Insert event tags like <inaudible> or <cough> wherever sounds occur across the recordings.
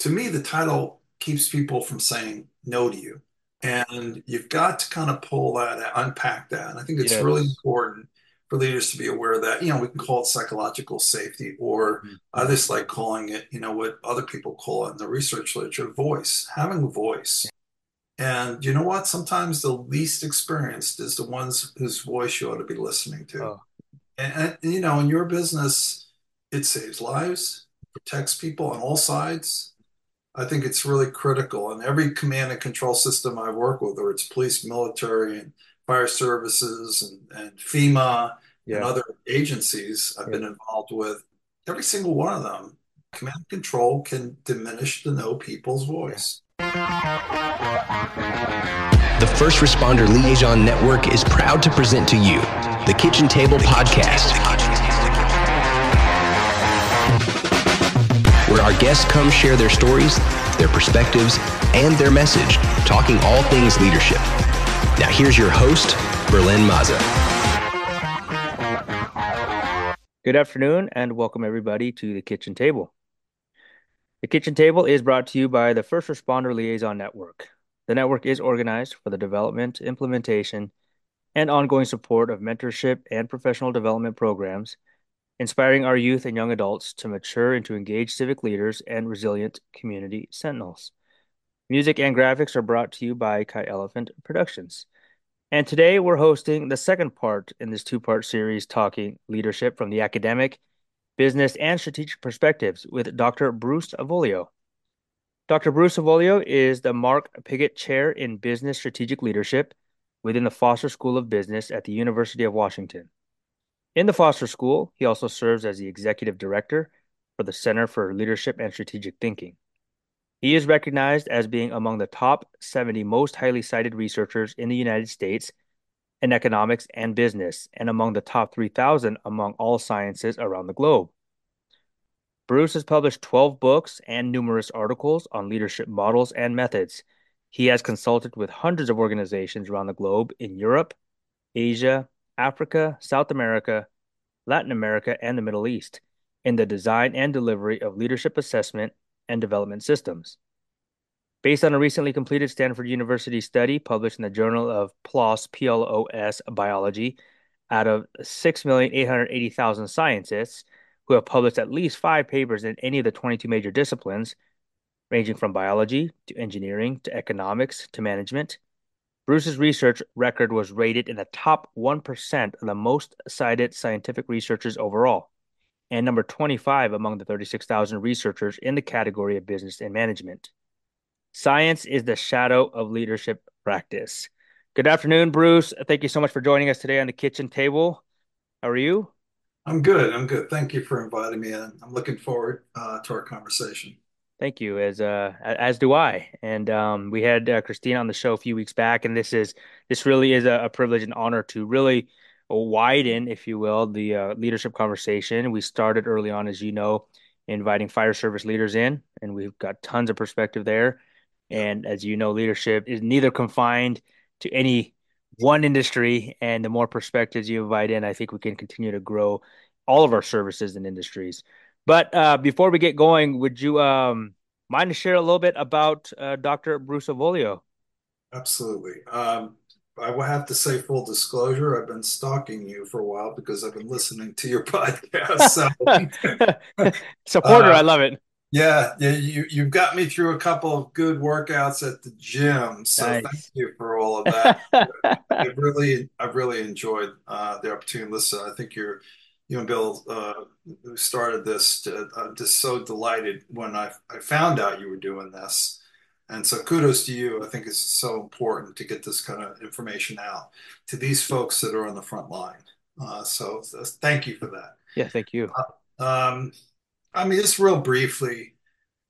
to me, the title keeps people from saying no to you. And you've got to kind of pull that, unpack that. And I think it's really important for leaders to be aware that, you know, we can call it psychological safety, or Mhm. I just like calling it, you know, what other people call it in the research literature, voice, having a voice. And you know what? Sometimes the least experienced is the ones whose voice you ought to be listening to. Oh, And, and, you know, in your business, it saves lives, protects people on all sides. I think it's really critical. And every command and control system I work with, whether it's police, military, and fire services, and, and FEMA, and other agencies I've Yeah. been involved with, every single one of them, command and control can diminish the no people's voice. The First Responder Liaison Network is proud to present to you the Kitchen Table Podcast, our guests come share their stories, their perspectives, and their message, talking all things leadership. Now, here's your host, Berlin Maza. Good afternoon, and welcome everybody to the Kitchen Table. The Kitchen Table is brought to you by the First Responder Liaison Network. The network is organized for the development, implementation, and ongoing support of mentorship and professional development programs, inspiring our youth and young adults to mature into engaged civic leaders and resilient community sentinels. Music and graphics are brought to you by Kite Elephant Productions. And today we're hosting the second part in this two part series talking leadership from the academic, business, and strategic perspectives with Dr. Bruce Avolio. Dr. Bruce Avolio is the Mark Pigott Chair in Business Strategic Leadership within the Foster School of Business at the University of Washington. In the Foster School, he also serves as the Executive Director for the Center for Leadership and Strategic Thinking. He is recognized as being among the top 70 most highly cited researchers in the United States in economics and business, and among the top 3,000 among all sciences around the globe. Bruce has published 12 books and numerous articles on leadership models and methods. He has consulted with hundreds of organizations around the globe in Europe, Asia, Africa, South America, Latin America, and the Middle East in the design and delivery of leadership assessment and development systems. Based on a recently completed Stanford University study published in the Journal of PLOS, PLOS Biology, out of 6,880,000 scientists who have published at least five papers in any of the 22 major disciplines, ranging from biology to engineering to economics to management. Bruce's research record was rated in the top 1% of the most cited scientific researchers overall, and number 25 among the 36,000 researchers in the category of business and management. Science is the shadow of leadership practice. Good afternoon, Bruce. Thank you so much for joining us today on the kitchen table. How are you? I'm good. I'm good. Thank you for inviting me in. I'm looking forward uh, to our conversation. Thank you, as uh, as do I. And um, we had uh, Christine on the show a few weeks back, and this is this really is a, a privilege and honor to really widen, if you will, the uh, leadership conversation. We started early on, as you know, inviting fire service leaders in, and we've got tons of perspective there. And as you know, leadership is neither confined to any one industry, and the more perspectives you invite in, I think we can continue to grow all of our services and industries. But uh, before we get going, would you um, mind to share a little bit about uh, Dr. Bruce Avolio? Absolutely. Um, I will have to say full disclosure, I've been stalking you for a while because I've been listening to your <laughs> podcast. So <laughs> Supporter, I uh, love it. yeah, yeah, you you've got me through a couple of good workouts at the gym. So thank you for all of that. <laughs> I've really I've really enjoyed uh, the opportunity to listen. I think you're you and Bill uh, who started this. To, I'm just so delighted when I I found out you were doing this. And so kudos to you. I think it's so important to get this kind of information out to these folks that are on the front line. Uh, so, so thank you for that. Yeah, thank you. Um, I mean, just real briefly,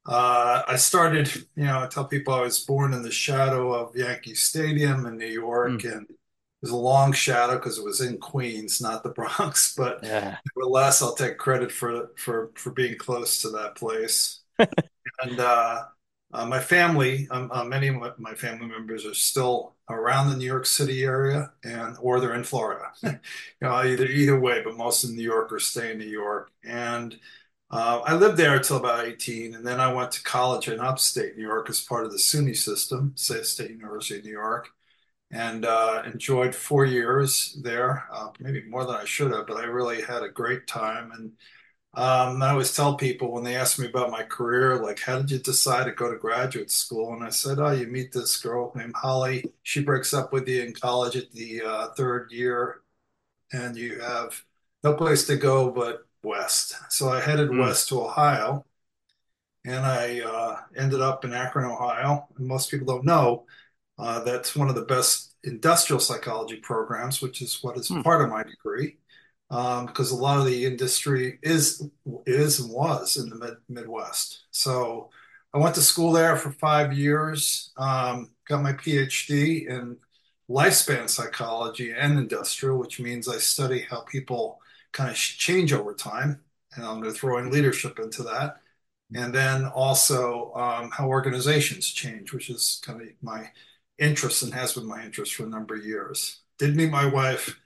uh, I started, you know, I tell people I was born in the shadow of Yankee Stadium in New York, Mm, and was a long shadow because it was in Queens, not the Bronx. <laughs> But yeah. nevertheless, I'll take credit for for for being close to that place. <laughs> And uh, uh, my family, um, uh, many of my family members are still around the New York City area, and or they're in Florida. <laughs> You know, either either way, but most in New York or stay in New York. And Uh, I lived there until about 18, and then I went to college in upstate New York as part of the SUNY system, say State University of New York, and uh, enjoyed four years there, uh, maybe more than I should have, but I really had a great time. And um, I always tell people when they ask me about my career, like, how did you decide to go to graduate school? And I said, oh, you meet this girl named Holly. She breaks up with you in college at the uh, third year, and you have no place to go but west. So I headed mm. west to Ohio, and I uh, ended up in Akron, Ohio. And most people don't know uh, that's one of the best industrial psychology programs, which is what is mm. part of my degree because um, a lot of the industry is is and was in the mid, Midwest. So I went to school there for five years, um, got my PhD in lifespan psychology and industrial, which means I study how people kind of change over time, and I'm going to throw in leadership into that, and then also um, how organizations change, which is kind of my interest and has been my interest for a number of years. Did meet my wife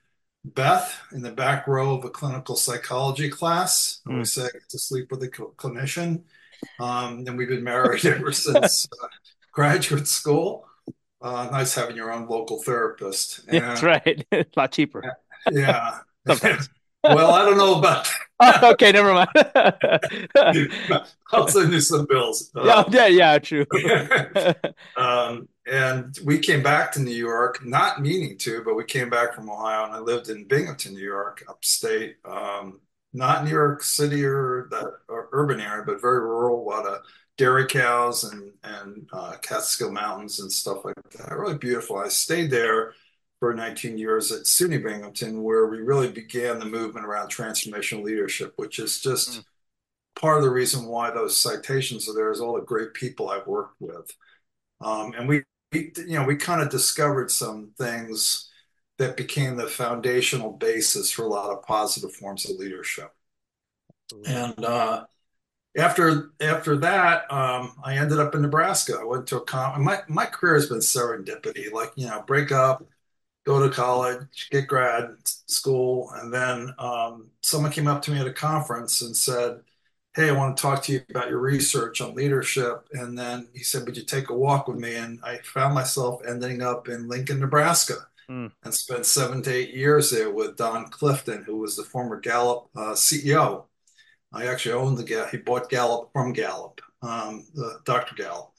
Beth in the back row of a clinical psychology class. Mm. We say to sleep with a clinician. Um, and we've been married <laughs> ever since uh, graduate school. Uh, nice having your own local therapist. <laughs> And, That's right. <laughs> a lot cheaper. Yeah. well, I don't know about oh, okay, never mind. I'll send you some bills. Uh, yeah, yeah, yeah, true. um, and we came back to New York, not meaning to, but we came back from Ohio, and I lived in Binghamton, New York, upstate. Um, not New York City or that or urban area, but very rural. A lot of dairy cows and and uh, Catskill Mountains and stuff like that. Really beautiful. I stayed there for 19 years at SUNY Binghamton, where we really began the movement around transformational leadership, which is just mm. part of the reason why those citations are there is all the great people I've worked with. Um, and we, we, you know, we kind of discovered some things that became the foundational basis for a lot of positive forms of leadership. And uh, after after that, um, I ended up in Nebraska. I went to a con. My my career has been serendipity, like you know, break up, go to college, get grad school, and then um, someone came up to me at a conference and said, "Hey, I want to talk to you about your research on leadership." And then he said, "Would you take a walk with me?" And I found myself ending up in Lincoln, Nebraska, mm. and spent seven to eight years there with Don Clifton, who was the former Gallup uh, CEO. I actually owned the Gallup. He bought Gallup from Gallup, um, Dr. Gallup,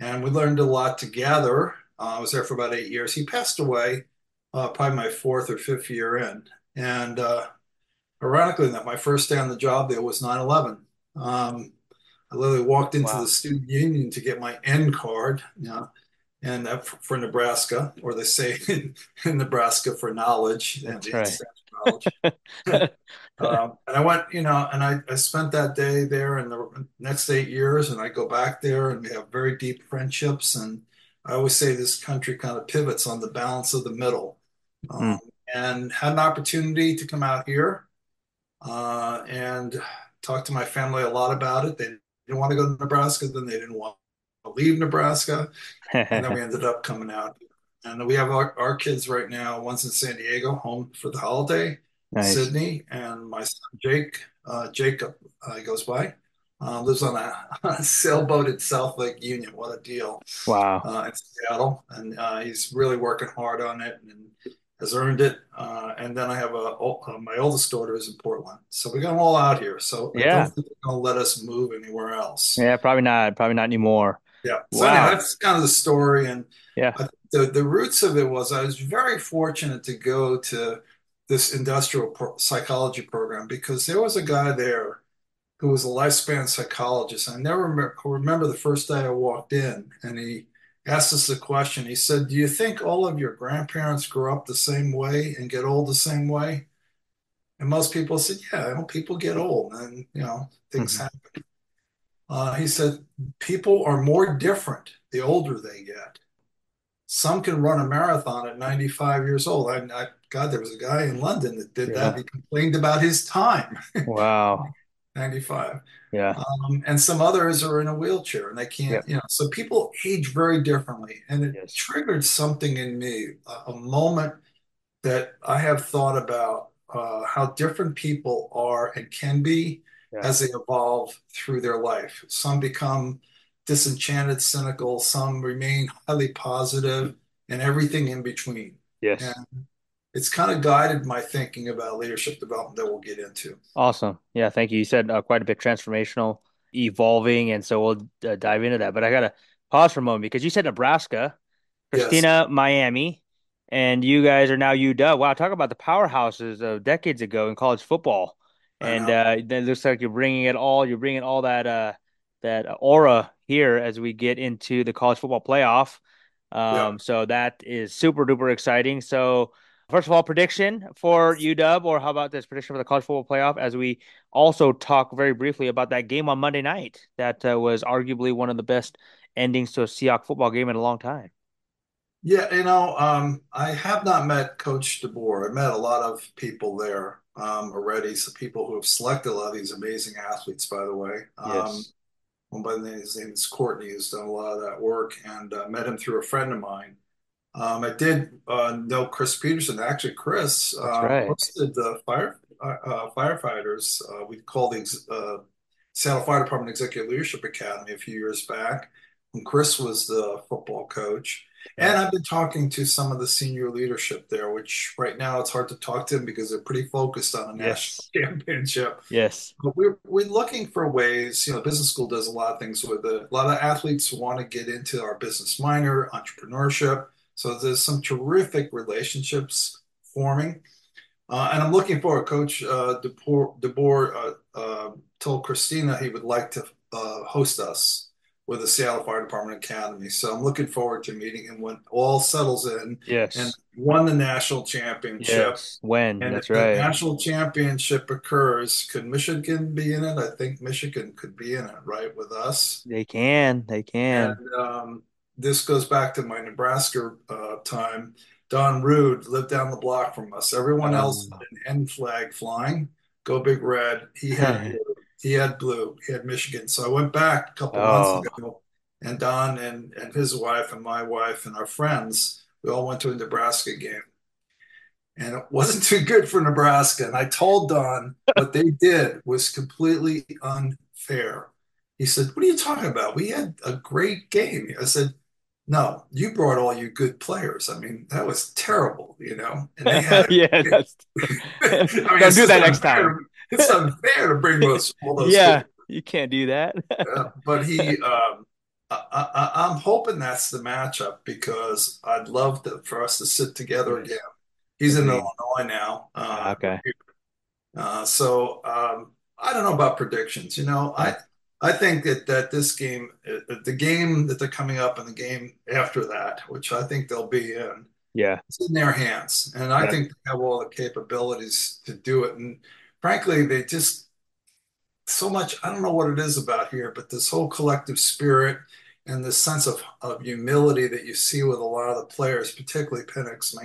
and we learned a lot together. Uh, I was there for about eight years. He passed away uh, probably my fourth or fifth year in. And uh, ironically, that my first day on the job there was 9 11. Um, I literally walked into wow. the student union to get my N card, you know, and for, for, Nebraska, or they say in, <laughs> in Nebraska for knowledge. That's right. Knowledge. <laughs> um, and I went, you know, and I, I spent that day there and the next eight years, and I go back there and we have very deep friendships. And I always say this country kind of pivots on the balance of the middle. Um, mm. And had an opportunity to come out here uh, and talk to my family a lot about it. They didn't want to go to Nebraska, then they didn't want to leave Nebraska. and then we <laughs> ended up coming out. And we have our, our kids right now. One's in San Diego, home for the holiday, nice. Sydney, and my son Jake, uh, Jacob, uh, goes by. Uh, lives on a, a, <laughs> sailboat at South Lake Union. What a deal! Wow. Uh, in Seattle, and uh, he's really working hard on it and has earned it. Uh, and then I have a, uh, my oldest daughter is in Portland, so we got them all out here. So yeah, I don't think they're gonna let us move anywhere else. Yeah, probably not. Probably not anymore. Yeah. So wow. anyway, that's kind of the story, and yeah, the the roots of it was I was very fortunate to go to this industrial pro- psychology program because there was a guy there who was a lifespan psychologist. I never remember, remember the first day I walked in, and he asked us a question. He said, "Do you think all of your grandparents grow up the same way and get old the same way?" And most people said, "Yeah, know, people get old, and you know things mm-hmm. happen." Uh, he said, "People are more different the older they get. Some can run a marathon at 95 years old. I, I God, there was a guy in London that did yeah. that. He complained about his time. <laughs> Wow." 95. Yeah. Um, and some others are in a wheelchair and they can't, yeah. you know, so people age very differently. And it yes. triggered something in me, a, a, moment that I have thought about uh, how different people are and can be yeah. as they evolve through their life. Some become disenchanted, cynical, some remain highly positive, and everything in between. Yes. And it's kind of guided my thinking about leadership development that we'll get into. Awesome. Yeah, thank you. You said uh, quite a bit transformational, evolving, and so we'll uh, dive into that. But I got to pause for a moment because you said Nebraska, Christina, yes. Miami, and you guys are now UW. Wow, talk about the powerhouses of decades ago in college football. And uh, it looks like you're bringing it all. You're bringing all that uh, that aura here as we get into the college football playoff. Um, yeah. So that is super duper exciting. So first of all, prediction for UW, or how about this prediction for the college football playoff? As we also talk very briefly about that game on Monday night, that uh, was arguably one of the best endings to a Seahawks football game in a long time. Yeah, you know, um, I have not met Coach DeBoer. I met a lot of people there um, already. Some people who have selected a lot of these amazing athletes, by the way. Um, yes. One by the name, his name is Courtney, who's done a lot of that work, and uh, met him through a friend of mine. Um, I did uh, know Chris Petersen. Actually, Chris uh, right. hosted the fire uh, uh, firefighters. Uh, we called the Seattle Fire Department Executive Leadership Academy a few years back when Chris was the football coach. And I've been talking to some of the senior leadership there, which right now it's hard to talk to them because they're pretty focused on a national <laughs> championship. Yes. But we're, we're looking for ways, you know, business school does a lot of things with it. A lot of athletes want to get into our business minor, entrepreneurship. So there's some terrific relationships forming. Uh, and I'm looking for a coach. Uh, DeBoer, DeBoer uh, uh, told Christina he would like to uh, host us with the Seattle Fire Department Academy. So I'm looking forward to meeting him when all settles in. Yes. And won the national championship. Yes. When? And That's right. the national championship occurs, could Michigan be in it? I think Michigan could be in it, right, with us. They can. They can. And um, this goes back to my Nebraska uh, time. Don Rude lived down the block from us. Everyone um, else had an N flag flying. Go Big Red. He had <laughs> he had blue. He had Michigan. So I went back a couple oh. months ago, and Don and and his wife and my wife and our friends, we all went to a Nebraska game, and it wasn't too good for Nebraska. And I told Don what they did was completely unfair. He said, "What are you talking about? We had a great game." I said. No, you brought all you good players. I mean, that was terrible, you know. And they had, <laughs> yeah, <laughs> that's. I mean, <laughs> Don't do that next time it's unfair to bring those. those yeah, you can't do that. but he, um, I, am hoping that's the matchup because I'd love to, for us to sit together again. He's in Illinois now. Uh, okay. Uh, so um, I don't know about predictions. You know, I I think that that this game, uh, the game that they're coming up, and the game after that, which I think they'll be in, yeah, it's in their hands, and I yeah. think they have all the capabilities to do it. And frankly, they just so much. I don't know what it is about here, but this whole collective spirit and this sense of, of humility that you see with a lot of the players, particularly Penix.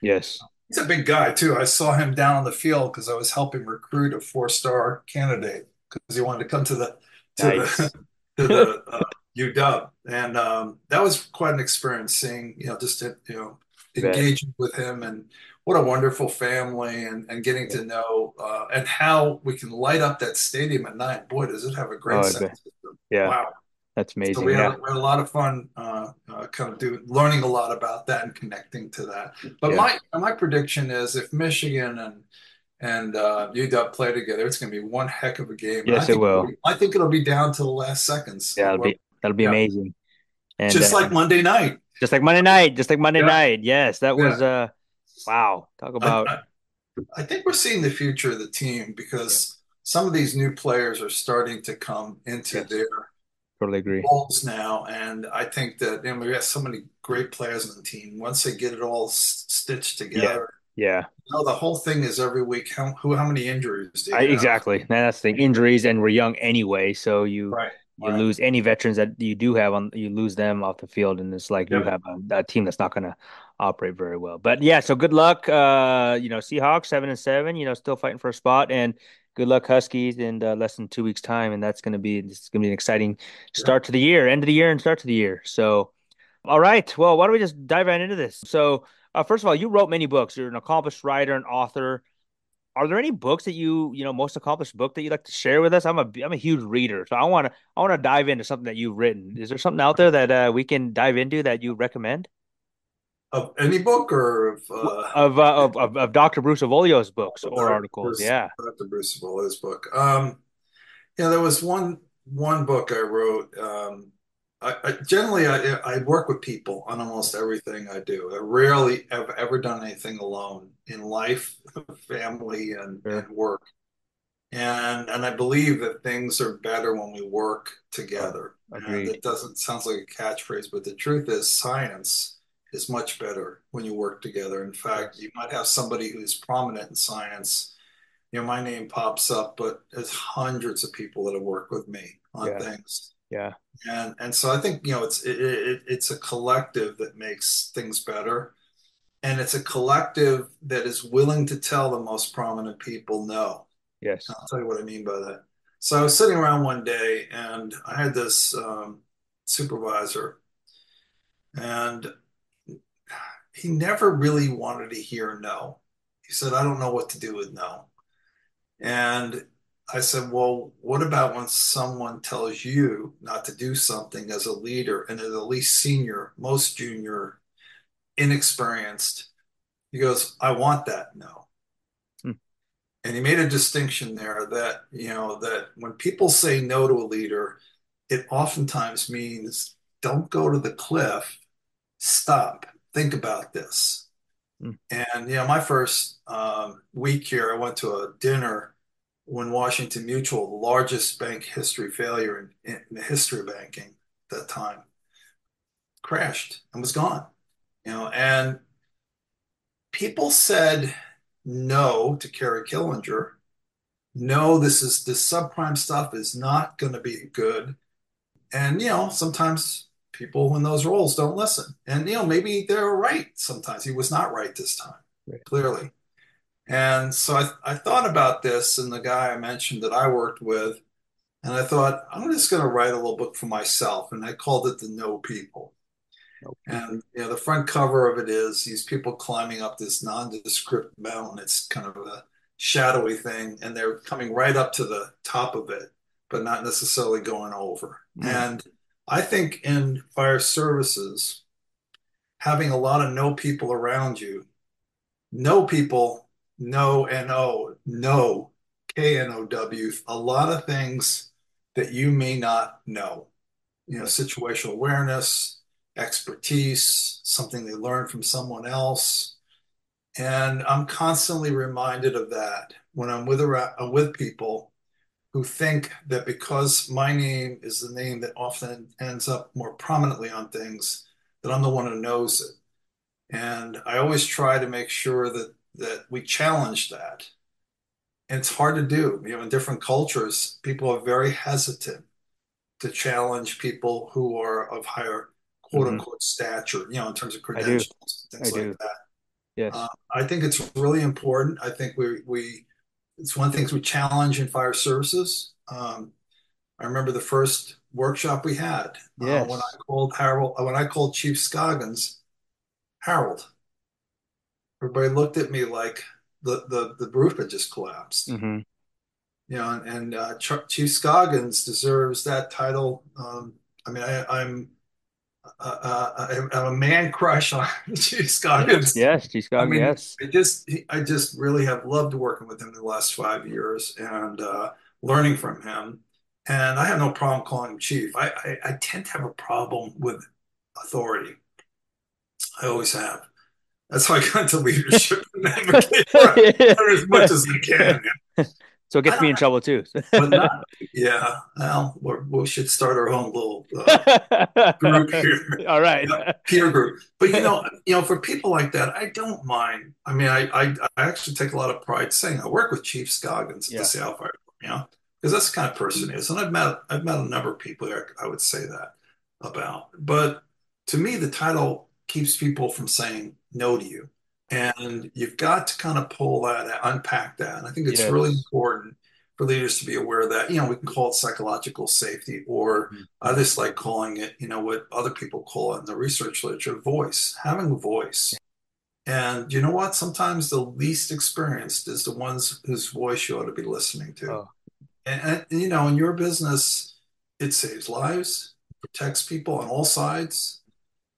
yes, he's a big guy too. I saw him down on the field because I was helping recruit a four-star candidate because he wanted to come to the to nice. the <laughs> to the uh, UW, and um, that was quite an experience. Seeing you know just you know engaging with him and what a wonderful family and, and getting to know uh, and how we can light up that stadium at night. Boy, does it have a great oh, sound system. Yeah. Wow. That's amazing. So we, yeah. had, we, had, a lot of fun uh, uh, kind of doing learning a lot about that and connecting to that. But yeah. my my prediction is if Michigan and and uh, UW play together, it's going to be one heck of a game. Yes, it will. Be, I think it'll be down to the last seconds. Yeah, that'll be that'll be yeah. amazing. And, just like uh, Monday night. Just like Monday night. Just like Monday night. Yes, that was uh Wow, talk about. I, I, think we're seeing the future of the team because yeah. some of these new players are starting to come into yes. their totally agree roles now, and I think that you know, we have so many great players on the team. Once they get it all stitched together, yeah. know, the whole thing is every week. How who how many injuries? I, exactly. That's the thing. Injuries, and we're young anyway, so you right you right. lose any veterans that you do have on you lose them off the field and it's like yep. you have a, a, team that's not going to operate very well but yeah so good luck uh you know seahawks seven and seven you know still fighting for a spot and good luck huskies in uh, less than two weeks time and that's going to be it's going to be an exciting start to the year end of the year and start to the year so all right well why don't we just dive right into this so uh, first of all you wrote many books you're an accomplished writer and author are there any books that you you know most accomplished book that you'd like to share with us? I'm a I'm a huge reader, so I want to I want to dive into something that you've written. Is there something out there that uh, we can dive into that you recommend? Of any book or of uh, of, uh, of, of of Dr. Bruce Avolio's books or Dr. articles? Bruce, Yeah. Dr. Bruce Avolio's book. Um, yeah, there was one one book I wrote. Um, I, I generally I, I work with people on almost everything I do. I rarely have ever done anything alone in life, <laughs> family, and, Sure. and work. And and I believe that things are better when we work together. Oh, and it doesn't sounds like a catchphrase, but the truth is science is much better when you work together. In fact, you might have somebody who's prominent in science. You know, my name pops up, but there's hundreds of people that have worked with me on Yeah. things. Yeah. And and so I think, you know, it's it, it, it's a collective that makes things better. And it's a collective that is willing to tell the most prominent people no. Yes. I'll tell you what I mean by that. So I was sitting around one day and I had this um, supervisor, and he never really wanted to hear no. He said, I don't know what to do with no. And I said, Well, what about when someone tells you not to do something as a leader and at least senior, most junior, inexperienced? He goes, I want that no. Hmm. And he made a distinction there that, you know, that when people say no to a leader, it oftentimes means don't go to the cliff, stop, think about this. Hmm. And, you know, my first um, week here, I went to a dinner when Washington Mutual, the largest bank history failure in, in the history of banking at that time, crashed and was gone. You know, and people said no to Kerry Killinger. No, this is this subprime stuff is not going to be good. And you know, sometimes people in those roles don't listen. And you know, maybe they're right. Sometimes he was not right this time, Right. clearly. And so I, I thought about this and the guy I mentioned that I worked with, and I thought, I'm just going to write a little book for myself. And I called it The No People. Nope. And you know, the front cover of it is these people climbing up this nondescript mountain. It's kind of a shadowy thing, and they're coming right up to the top of it, but not necessarily going over. Mm. And I think in fire services, having a lot of no people around you, no people, no no K N O W, a lot of things that you may not know. You know, situational awareness, expertise, something they learned from someone else. And I'm constantly reminded of that when I'm with around, I'm with people who think that because my name is the name that often ends up more prominently on things, that I'm the one who knows it. And I always try to make sure that that we challenge that. And it's hard to do. You know, in different cultures, people are very hesitant to challenge people who are of higher quote Mhm. unquote stature, you know, in terms of I do. credentials, things I like do. that. Yes. Uh, I think it's really important. I think we we it's one of the things we challenge in fire services. Um, I remember the first workshop we had uh, when I called Harold when I called Chief Scoggins Harold. Everybody looked at me like the the the roof had just collapsed. hmm You know, and, and uh, Ch- Chief Scoggins deserves that title. Um, I mean, I, I'm uh, uh, I have a man crush on <laughs> Chief Scoggins. Yes, G. I Scott. mean, yes. I just I just really have loved working with him the last five years and uh, learning from him. And I have no problem calling him chief. I, I, I tend to have a problem with authority. I always have. That's how I got into leadership and advocate for as much as I can. <laughs> so it gets me in trouble too. <laughs> Not, yeah, well, we're, we should start our own little uh, <laughs> group here. All right. Yeah, peer group. But you know, you know, for people like that, I don't mind. I mean, I I, I actually take a lot of pride saying I work with Chief Scoggins at Yeah. the Seattle Fire, Department, you know, because that's the kind of person he is. And I've met I've met a number of people there I would say that about. But to me, the title keeps people from saying no to you. And you've got to kind of pull that, unpack that. And I think it's Yes. really important for leaders to be aware of that. You know, we can call it psychological safety, or Mhm. I just like calling it, you know, what other people call it in the research literature, voice, having a voice. And you know what? Sometimes the least experienced is the ones whose voice you ought to be listening to. Oh, And, and you know, in your business, it saves lives, protects people on all sides.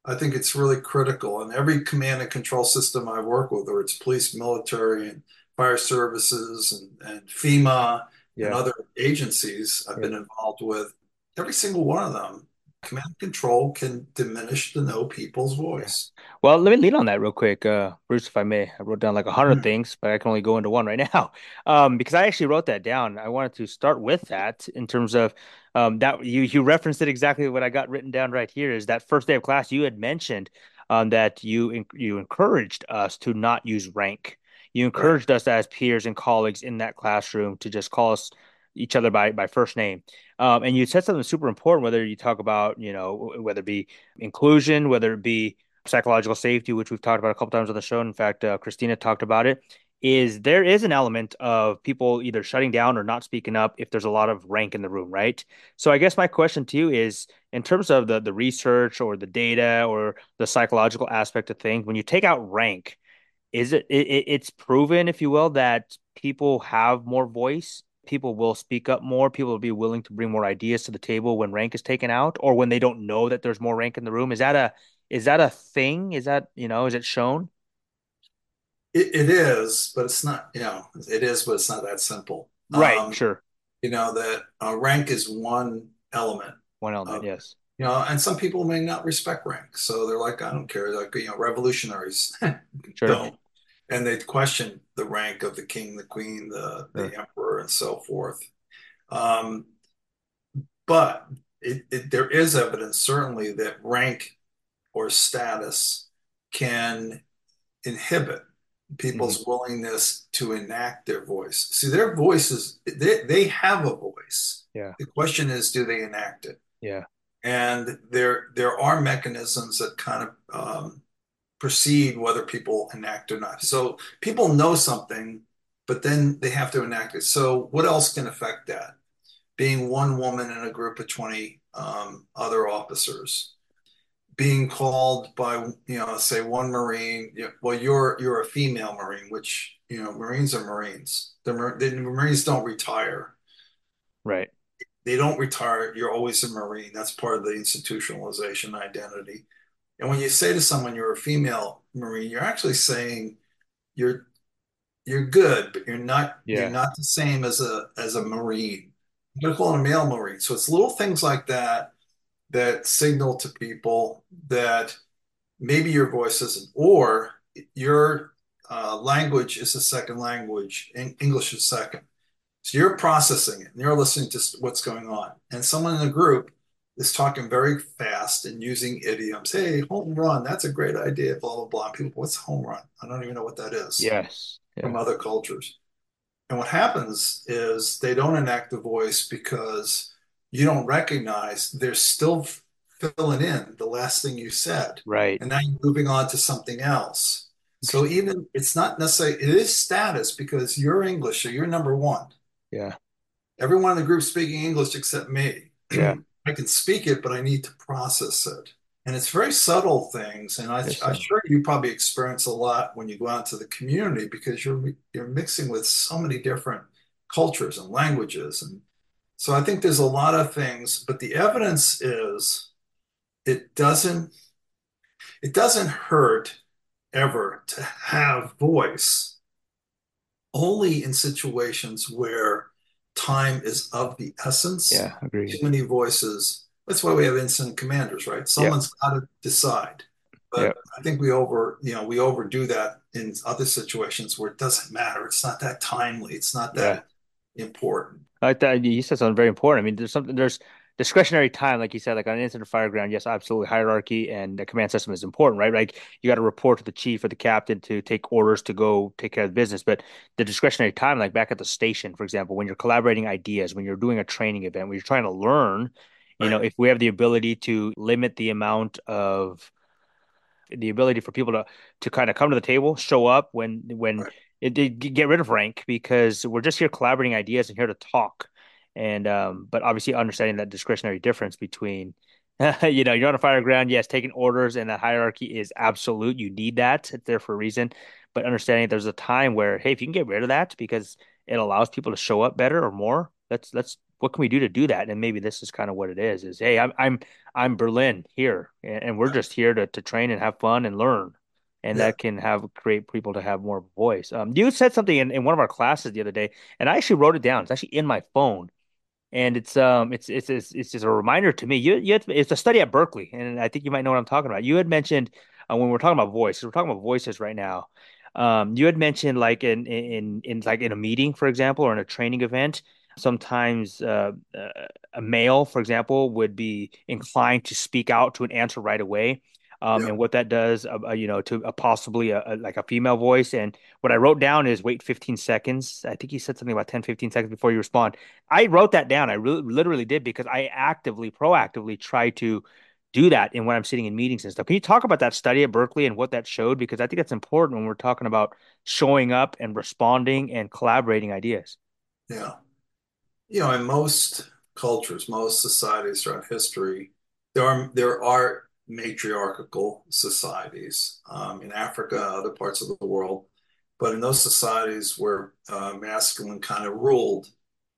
I think it's really critical. And every command and control system I work with, whether it's police, military, and fire services, and, and FEMA, and other agencies I've Yeah. been involved with, every single one of them, command control can diminish the no people's voice. Well, let me lead on that real quick, uh, Bruce, if I may. I wrote down like a hundred Mm, things, but I can only go into one right <laughs> now. Um, because I actually wrote that down. I wanted to start with that in terms of um that you you referenced it exactly what I got written down right here is that first day of class you had mentioned um that you you encouraged us to not use rank. You Right. encouraged us as peers and colleagues in that classroom to just call us each other by by first name. Um, and you said something super important, whether you talk about, you know, whether it be inclusion, whether it be psychological safety, which we've talked about a couple times on the show. In fact, uh, Christina talked about it. Is there is an element of people either shutting down or not speaking up if there's a lot of rank in the room, right? So I guess my question to you is, in terms of the the research or the data or the psychological aspect of things, when you take out rank, is it, it it's proven, if you will, that people have more voice, people will speak up more, people will be willing to bring more ideas to the table when rank is taken out, or when they don't know that there's more rank in the room. Is that a is that a thing? Is that, you know, is it shown? It, it is, but it's not, you know, it is, but it's not that simple. Right, Um, sure. you know, that uh, rank is one element One element, of, yes. you know, and some people may not respect rank. So they're like, I don't care. Like, you know, revolutionaries <laughs> Sure. don't. And they question the rank of the king, the queen, the, the emperor, and so forth. Um, but it, it, there is evidence, certainly, that rank or status can inhibit people's willingness to enact their voice. See, their voices, they, they have a voice. Yeah. The question is, do they enact it? Yeah. And there there are mechanisms that kind of um, precede whether people enact or not. So people know something, but then they have to enact it. So what else can affect that? Being one woman in a group of 20 um, other officers being called by you know say one marine you know, well you're you're a female marine which you know marines are marines the, the marines don't retire Right. they don't retire you're always a marine that's part of the institutionalization identity and when you say to someone you're a female marine you're actually saying you're you're good but you're not you're not the same as a as a marine going to call it a male marine so it's little things like that that signal to people that maybe your voice isn't, or your uh, language is a second language, and English is second. So you're processing it and you're listening to what's going on. And someone in the group is talking very fast and using idioms. Hey, home run, that's a great idea, blah, blah, blah. And people, what's home run? I don't even know what that is Yes. From other cultures. And what happens is they don't enact the voice because you don't recognize they're still filling in the last thing you said. Right. And now you're moving on to something else. So even it's not necessarily, it is status because you're English, so you're number one. Yeah. Everyone in the group speaking English except me. Yeah. <clears throat> I can speak it, but I need to process it. And it's very subtle things. And I, Yes, sir. sure you probably experience a lot when you go out to the community because you're you're mixing with so many different cultures and languages. And so I think there's a lot of things, but the evidence is it doesn't it doesn't hurt ever to have voice only in situations where time is of the essence. Yeah. agree Too many voices. That's why we have incident commanders, right? Yeah. Someone's got to decide. Yeah. But I think we over, you know, we overdo that in other situations where it doesn't matter. It's not that timely. It's not Yeah. that important. I that. You said something very important. I mean, there's something, there's discretionary time, like you said, like on an incident fire ground. Yes, absolutely. Hierarchy and the command system is important, right? Like you got to report to the chief or the captain to take orders to go take care of the business. But the discretionary time, like back at the station, for example, when you're collaborating ideas, when you're doing a training event, when you're trying to learn, you know, if we have the ability to limit the amount of the ability for people to to kind of come to the table, show up when when Right. it, it get rid of rank because we're just here collaborating ideas and here to talk. And um, but obviously understanding that discretionary difference between <laughs> you know, you're on a fire ground. Yes, taking orders and that hierarchy is absolute. You need that. It's there for a reason. But understanding there's a time where, hey, if you can get rid of that because it allows people to show up better or more, let's let's what can we do to do that? And maybe this is kind of what it is. Is hey, I'm I'm I'm Berlin here, and, and we're just here to to train and have fun and learn, and Yeah. that can have create people to have more voice. Um, you said something in, in one of our classes the other day, and I actually wrote it down. It's actually in my phone and it's um it's it's it's, it's just a reminder to me. You you had, it's a study at Berkeley, and I think you might know what I'm talking about. You had mentioned uh, when we're talking about voice, we're talking about voices right now. Um, you had mentioned like in in in like in a meeting, for example, or in a training event, sometimes uh, uh, a male, for example, would be inclined to speak out to an answer right away. Um, Yeah. and what that does, uh, uh, you know, to a possibly a, a, like a female voice. And what I wrote down is wait 15 seconds. I think you said something about 10, 15 seconds before you respond I wrote that down. I really literally did because I actively, proactively try to do that in when I'm sitting in meetings and stuff. Can you talk about that study at Berkeley and what that showed? Because I think that's important when we're talking about showing up and responding and collaborating ideas. Yeah. You know, in most cultures, most societies throughout history, there are there are matriarchal societies um, in Africa, other parts of the world, but in those societies where uh, masculine kind of ruled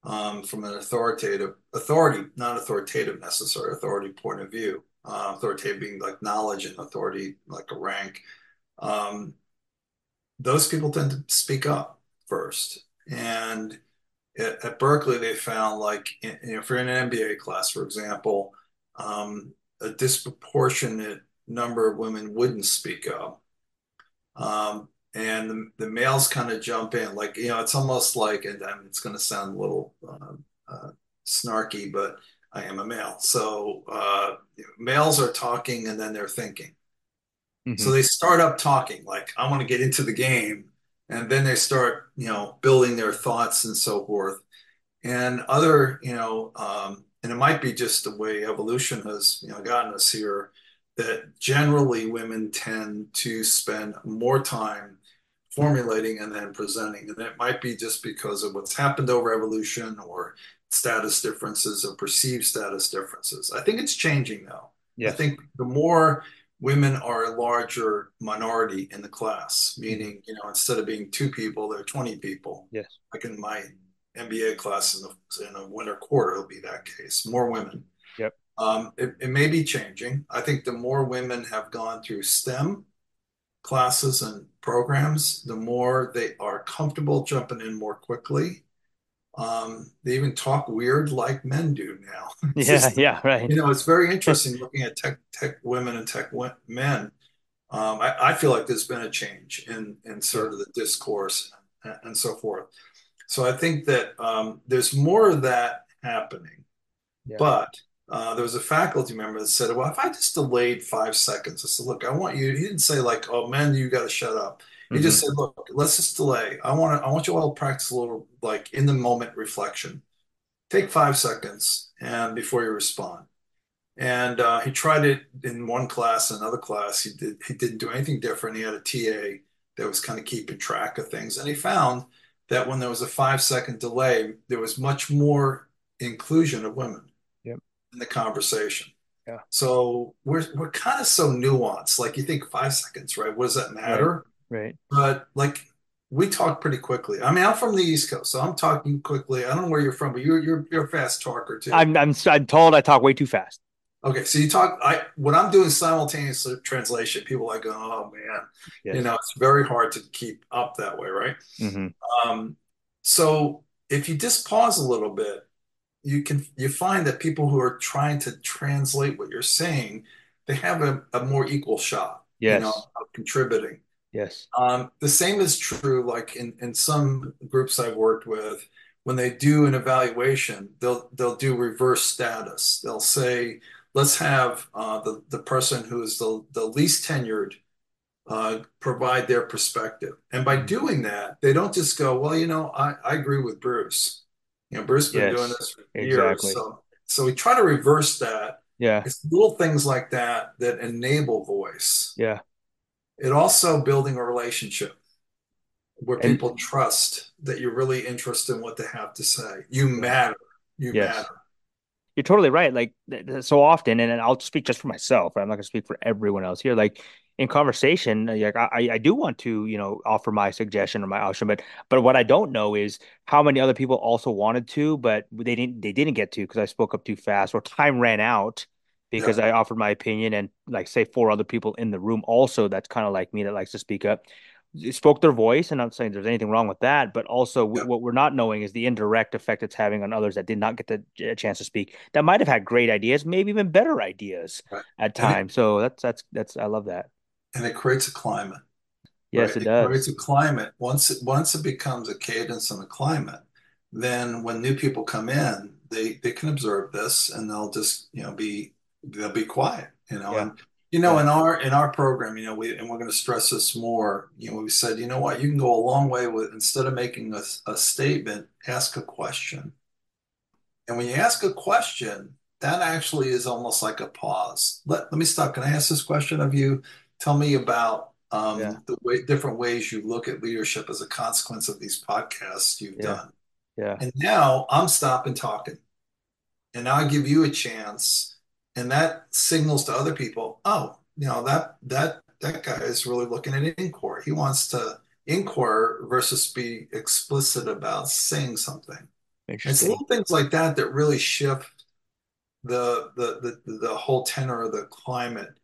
um, from an authoritative authority, not authoritative necessary authority point of view, uh, authoritative being like knowledge and authority like a rank. Um, those people tend to speak up first, and at, at Berkeley, they found like, you know, if you're in an MBA class, for example, um, a disproportionate number of women wouldn't speak up. Um, and the, the males kind of jump in, like, you know, it's almost like, and it's going to sound a little uh, uh, snarky, but I am a male. So uh, males are talking and then they're thinking. Mm-hmm. So they start up talking, like, I want to get into the game. And then they start, you know, building their thoughts and so forth. And other, you know, um, and it might be just the way evolution has, you know, gotten us here, that generally women tend to spend more time formulating and then presenting. And it might be just because of what's happened over evolution or status differences or perceived status differences. I think it's changing though Yes. I think the more women are a larger minority in the class, meaning, you know, instead of being two people, there are 20 people. Yes. Like in my MBA class in the in a winter quarter, it'll be that case. More women. Yep. Um, it, it may be changing. I think the more women have gone through STEM classes and programs, the more they are comfortable jumping in more quickly. Um, they even talk weird like men do now. <laughs> Yeah, just- yeah, right. you know, it's very interesting looking at tech tech women and tech men. Um, I, I feel like there's been a change in in sort of the discourse and, and so forth. So I think that um, there's more of that happening. Yeah. But uh, there was a faculty member that said, "Well, if I just delayed five seconds," I said, "Look, I want you." He didn't say like, "Oh, man, you got to shut up." He just said, "Look, let's just delay. I want to. I want you all to practice a little like in the moment reflection. Take five seconds and before you respond." And uh, he tried it in one class, another class. He did. He didn't do anything different. He had a TA that was kind of keeping track of things, and he found that when there was a five second delay, there was much more inclusion of women Yep. in the conversation. Yeah. So we're we're kind of so nuanced. Like you think five seconds, right? What does that matter? Right. But like we talk pretty quickly. I mean, I'm from the East Coast, so I'm talking quickly. I don't know where you're from, but you're you're you're a fast talker too. I'm I'm I'm told I talk way too fast. Okay, so you talk. I when I'm doing simultaneous translation, people are like, "Oh man," Yes. you know, it's very hard to keep up that way, right? hmm Um, so if you just pause a little bit, you can you find that people who are trying to translate what you're saying, they have a, a more equal shot, Yes. you know, of contributing. Yes. Um, the same is true, like in, in some groups I've worked with, when they do an evaluation, they'll they'll do reverse status. They'll say, let's have uh, the the person who is the the least tenured uh, provide their perspective. And by doing that, they don't just go, well, you know, I, I agree with Bruce. You know, Bruce has been Yes, doing this for years. exactly. So so we try to reverse that. Yeah. It's little things like that that enable voice. Yeah. It also building a relationship where And- people trust that you're really interested in what they have to say. You matter. You Yes. matter. you're totally right. Like so often, and I'll speak just for myself. I'm not going to speak for everyone else here. Like in conversation, uh, like I, I do want to, you know, offer my suggestion or my option, but but what I don't know is how many other people also wanted to, but they didn't they didn't get to because I spoke up too fast or time ran out because yeah. I offered my opinion and like say four other people in the room also that's kind of like me that likes to speak up spoke their voice, and I'm not saying there's anything wrong with that, but also yeah. what we're not knowing is the indirect effect it's having on others that did not get the chance to speak, that might have had great ideas, maybe even better ideas right. at times. It, so that's that's that's I love that. And it creates a climate. Yes, right? it, it does. It creates a climate. Once it once it becomes a cadence and a climate, then when new people come in, they they can observe this and they'll just you know be they'll be quiet, you know, yeah. and you know, in our in our program, you know, we and we're going to stress this more. You know, we said, you know what, you can go a long way with instead of making a, a statement, ask a question. And when you ask a question, that actually is almost like a pause. Let let me stop. Can I ask this question of you? Tell me about um, yeah. the way different ways you look at leadership as a consequence of these podcasts you've yeah. done. Yeah. And now I'm stopping talking, and now I give you a chance and that signals to other people, oh, you know that that that guy is really looking at inquiry. He wants to inquire versus be explicit about saying something. It's little things like that that really shift the, the the the whole tenor of the climate,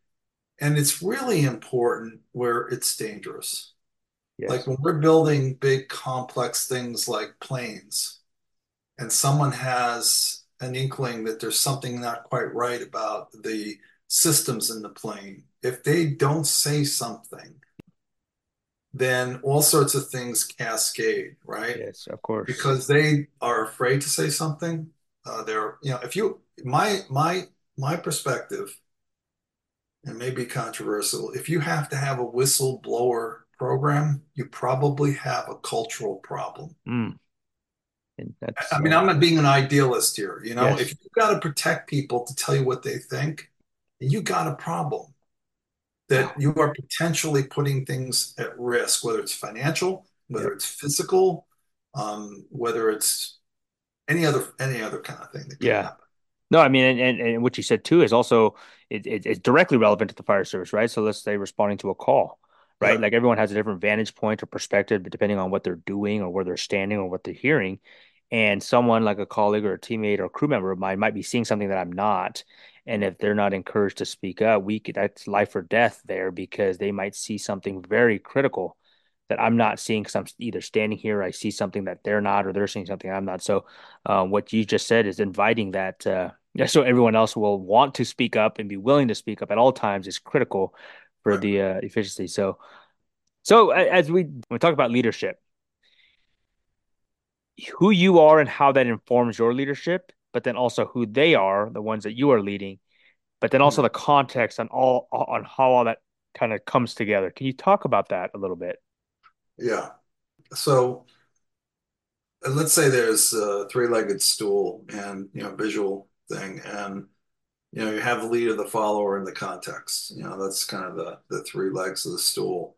and it's really important where it's dangerous. Yes. Like when we're building big complex things like planes, and someone has an inkling that there's something not quite right about the systems in the plane, if they don't say something, then all sorts of things cascade, right? Yes, of course. Because they are afraid to say something. Uh, they're, you know, if you, my, my, my perspective, and may be controversial, if you have to have a whistleblower program, you probably have a cultural problem. Mm. I mean, I'm not being an idealist here. You know, yes. if you've got to protect people to tell you what they think, you got a problem that you are potentially putting things at risk, whether it's financial, whether it's physical, um, whether it's any other any other kind of thing. yeah. Happen. No, I mean, and, and, and, what you said too is also it, it, it's directly relevant to the fire service, right? So let's say responding to a call, right? Yeah. Like everyone has a different vantage point or perspective, depending on what they're doing or where they're standing or what they're hearing and someone like a colleague or a teammate or a crew member of mine might be seeing something that I'm not. And if they're not encouraged to speak up, we could, that's life or death there because they might see something very critical that I'm not seeing because I'm either standing here, I see something that they're not, or they're seeing something I'm not. So, uh, what you just said is inviting that, uh, so everyone else will want to speak up and be willing to speak up at all times is critical for right. the uh, efficiency. So, so as we we talk about leadership, who you are and how that informs your leadership, but then also who they are, the ones that you are leading, but then also mm-hmm. the context on all on how all that kind of comes together. Can you talk about that a little bit? Yeah. So let's say there's a three-legged stool and you know visual thing and you know you have the leader the follower and the context you know that's kind of the the three legs of the stool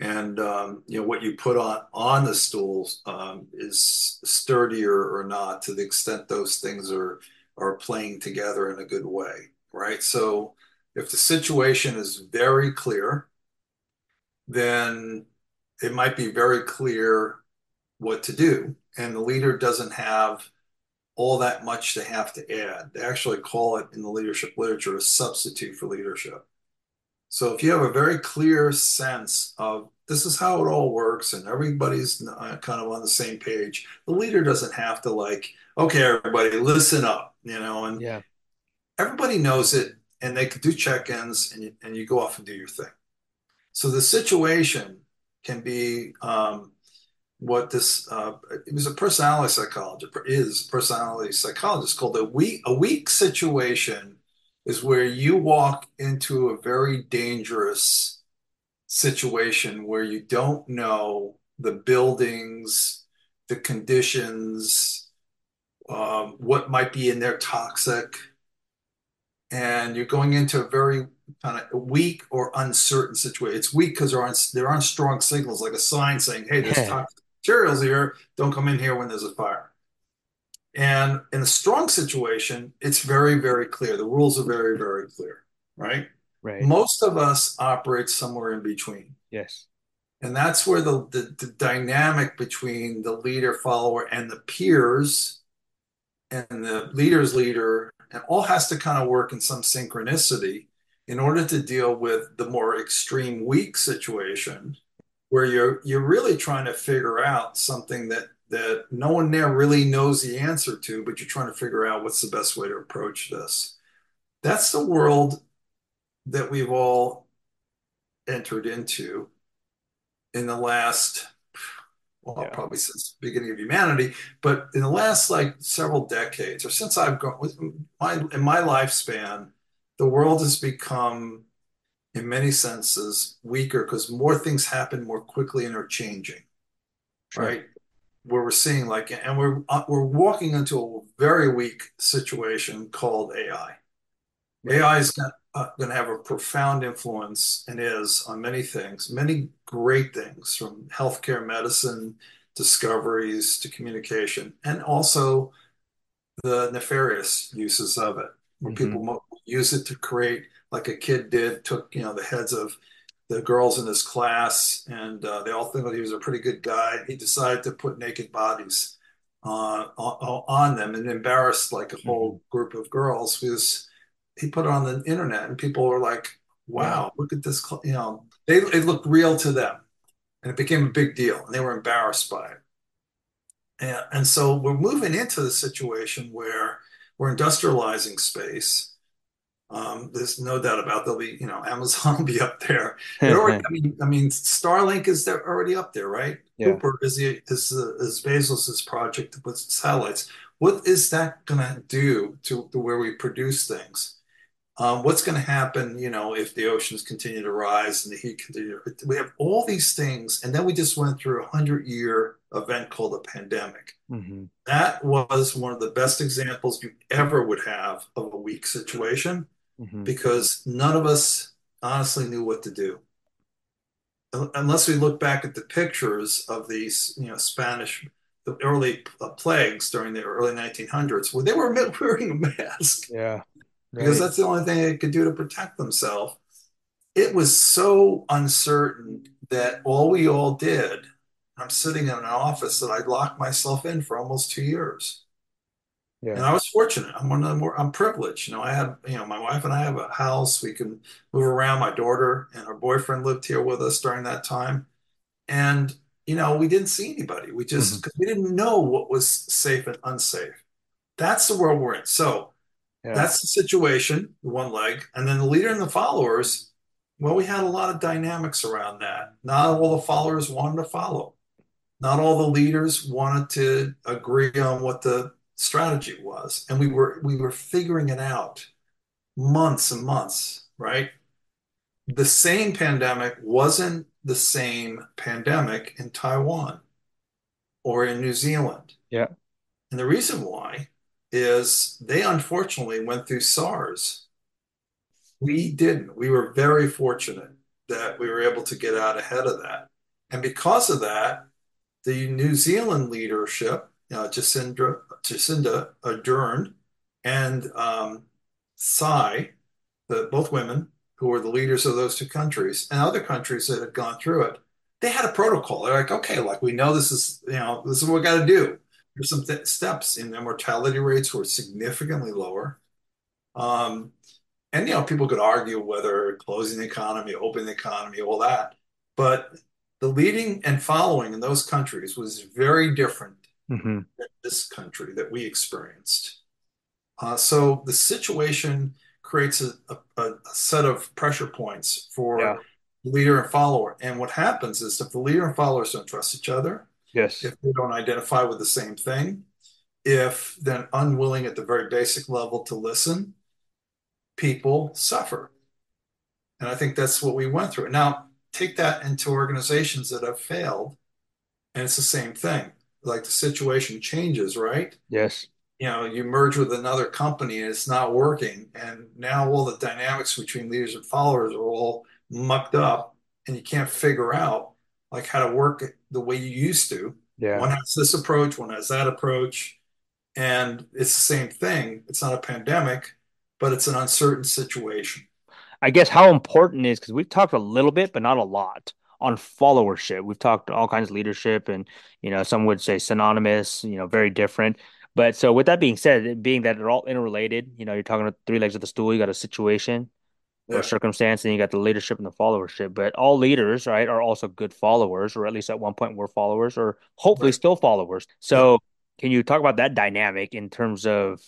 and um, you know what you put on on the stools um, is sturdier or not to the extent those things are are playing together in a good way right? So if the situation is very clear then it might be very clear what to do. And the leader doesn't have all that much to have to add. They actually call it in the leadership literature a substitute for leadership so if you have a very clear sense of this is how it all works and everybody's uh, kind of on the same page, the leader doesn't have to like, okay, everybody, listen up, you know, and yeah. everybody knows it and they can do check-ins and you, and you go off and do your thing. So the situation can be um, what this uh, it was a personality psychologist is personality psychologist called a weak a weak situation is where you walk into a very dangerous situation where you don't know the buildings, the conditions, um, what might be in there toxic, and you're going into a very kind of weak or uncertain situation. It's weak because there aren't there aren't strong signals like a sign saying, "Hey, there's toxic materials here. Don't come in here when there's a fire." And in a strong situation, it's very, very clear. The rules are very, very clear, right? Right. Most of us operate somewhere in between. Yes. And that's where the, the, the dynamic between the leader, follower, and the peers and the leader's leader, and all has to kind of work in some synchronicity in order to deal with the more extreme weak situation where you're you're really trying to figure out something that that no one there really knows the answer to, but you're trying to figure out what's the best way to approach this. That's the world that we've all entered into in the last well yeah. probably since the beginning of humanity but in the last like several decades or since i've gone with my in my lifespan the world has become in many senses weaker because more things happen more quickly and are changing sure. right where we're seeing like and we're uh, we're walking into a very weak situation called ai right. ai is going uh, to have a profound influence and is on many things many great things from healthcare medicine discoveries to communication and also the nefarious uses of it where mm-hmm. people use it to create like a kid did, took you know the heads of the girls in his class, and uh, they all think that he was a pretty good guy. He decided to put naked bodies uh, on, on, them and embarrassed like a mm-hmm. whole group of girls because he put it on the internet, and people were like, "Wow, look at this!" You know, they it looked real to them, and it became a big deal, and they were embarrassed by it. And, and so we're moving into the situation where we're industrializing space um, there's no doubt about there'll be, you know, Amazon will <laughs> be up there. <laughs> Already, I mean, I mean, Starlink is there already up there, right? Yeah. Kuiper is the is the, is Bezos's project to put satellites. What is that going to do to, to where we produce things? Um, what's going to happen, you know, if the oceans continue to rise and the heat continue? We have all these things, and then we just went through a hundred year event called a pandemic. Mm-hmm. That was one of the best examples you ever would have of a weak situation mm-hmm. because none of us honestly knew what to do. Unless we look back at the pictures of these, you know, Spanish, the early uh, plagues during the early 1900s, where they were <laughs> wearing a mask. Yeah. Right. Because that's the only thing they could do to protect themselves. It was so uncertain that all we all did, I'm sitting in an office that I locked myself in for almost two years. Yeah. And I was fortunate. I'm one of the more, I'm privileged. You know, I have, you know, my wife and I have a house. We can move around. My daughter and her boyfriend lived here with us during that time. And, you know, we didn't see anybody. We just, mm-hmm. we didn't know what was safe and unsafe. That's the world we're in. So yeah. that's the situation, one leg. And then the leader and the followers, well, we had a lot of dynamics around that. Not all the followers wanted to follow. Not all the leaders wanted to agree on what the strategy was and we were we were figuring it out months and months right? The same pandemic wasn't the same pandemic in taiwan or in new zealand. Yeah. And the reason why is they unfortunately went through sars. We didn't. We were very fortunate that we were able to get out ahead of that. And because of that the new zealand leadership uh, Jacinda, Jacinda Ardern and um, Tsai, the, both women who were the leaders of those two countries and other countries that had gone through it, they had a protocol. They're like, okay, like we know this is, you know, this is what we got to do. There's some th- steps in the mortality rates were significantly lower. Um, and, you know, people could argue whether closing the economy, opening the economy, all that. But the leading and following in those countries was very different mm-hmm. this country that we experienced. Uh, so the situation creates a, a, a, set of pressure points for yeah. leader and follower. And what happens is if the leader and followers don't trust each other, yes, if they don't identify with the same thing, if they're unwilling at the very basic level to listen, people suffer. And I think that's what we went through. Now, take that into organizations that have failed, and it's the same thing like the situation changes, right? Yes. You know, you merge with another company and it's not working. And now all the dynamics between leaders and followers are all mucked up and you can't figure out like how to work the way you used to. Yeah. One has this approach, one has that approach. And it's the same thing. It's not a pandemic, but it's an uncertain situation. I guess how important is because we've talked a little bit, but not a lot on followership. We've talked all kinds of leadership, and you know, some would say synonymous, you know, very different. But so with that being said, being that they're all interrelated, you know, you're talking about three legs of the stool. You got a situation or Yeah. circumstance, and you got the leadership and the followership. But all leaders, right, are also good followers, or at least at one point were followers, or hopefully Right. still followers. Yeah. So can you talk about that dynamic in terms of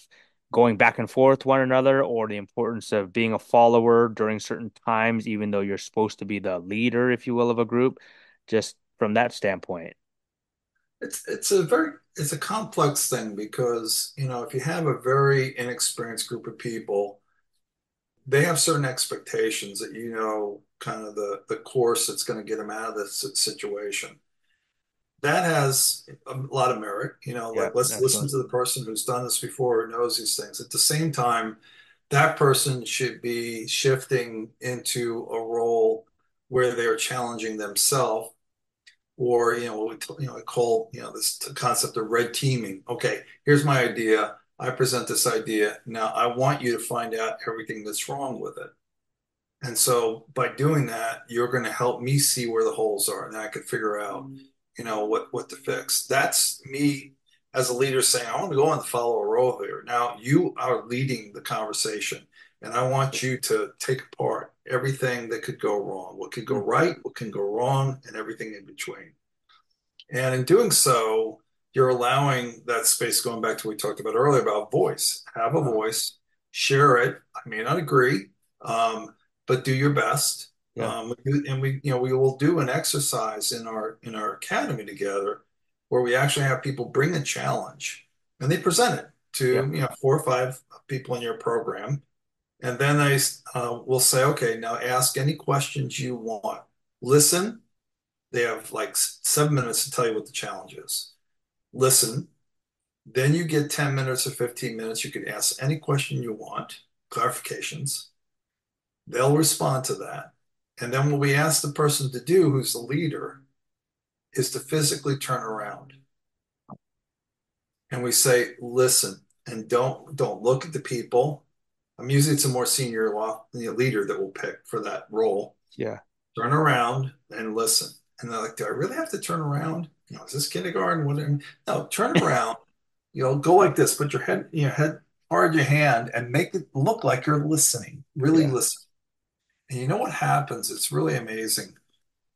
going back and forth one another, or the importance of being a follower during certain times, even though you're supposed to be the leader, if you will, of a group, just from that standpoint? It's it's a very it's a complex thing because, you know, if you have a very inexperienced group of people, they have certain expectations that you know kind of the the course that's going to get them out of this situation. That has a lot of merit, you know, Yeah, like let's listen to the person who's done this before, who knows these things. At the same time, that person should be shifting into a role where they are challenging themselves or you know what we, you know I call you know this concept of red teaming. Okay, here's my idea. I present this idea. Now I want you to find out everything that's wrong with it. And so by doing that, you're going to help me see where the holes are, and I can figure out, mm. You know, what what to fix. That's me as a leader saying, I want to go on the follow a role here. Now you are leading the conversation, and I want you to take apart everything that could go wrong, what could go Mm, right, what can go wrong, and everything in between. And in doing so, you're allowing that space, going back to what we talked about earlier about voice. Have a uh, voice, share it. I may not agree, um, but do your best. Yeah, Um, and we, you know, we will do an exercise in our in our academy together where we actually have people bring a challenge and they present it to, yeah, you know, four or five people in your program. And then they uh, will say, okay, now ask any questions you want. Listen they have like seven minutes to tell you what the challenge is. Listen, then you get 10 minutes or 15 minutes. You can ask any question you want, clarifications. They'll respond to that. And then what we ask the person to do, who's the leader, is to physically turn around. And we say, listen, and don't don't look at the people. I'm usually it's a more senior leader that will pick for that role. yeah, turn around and listen. And they're like, do I really have to turn around? You know, is this kindergarten? What? No, turn <laughs> around. You know, go like this. Put your head, your head hard your hand, and make it look like you're listening. Really yeah, listen. And you know what happens? It's really amazing.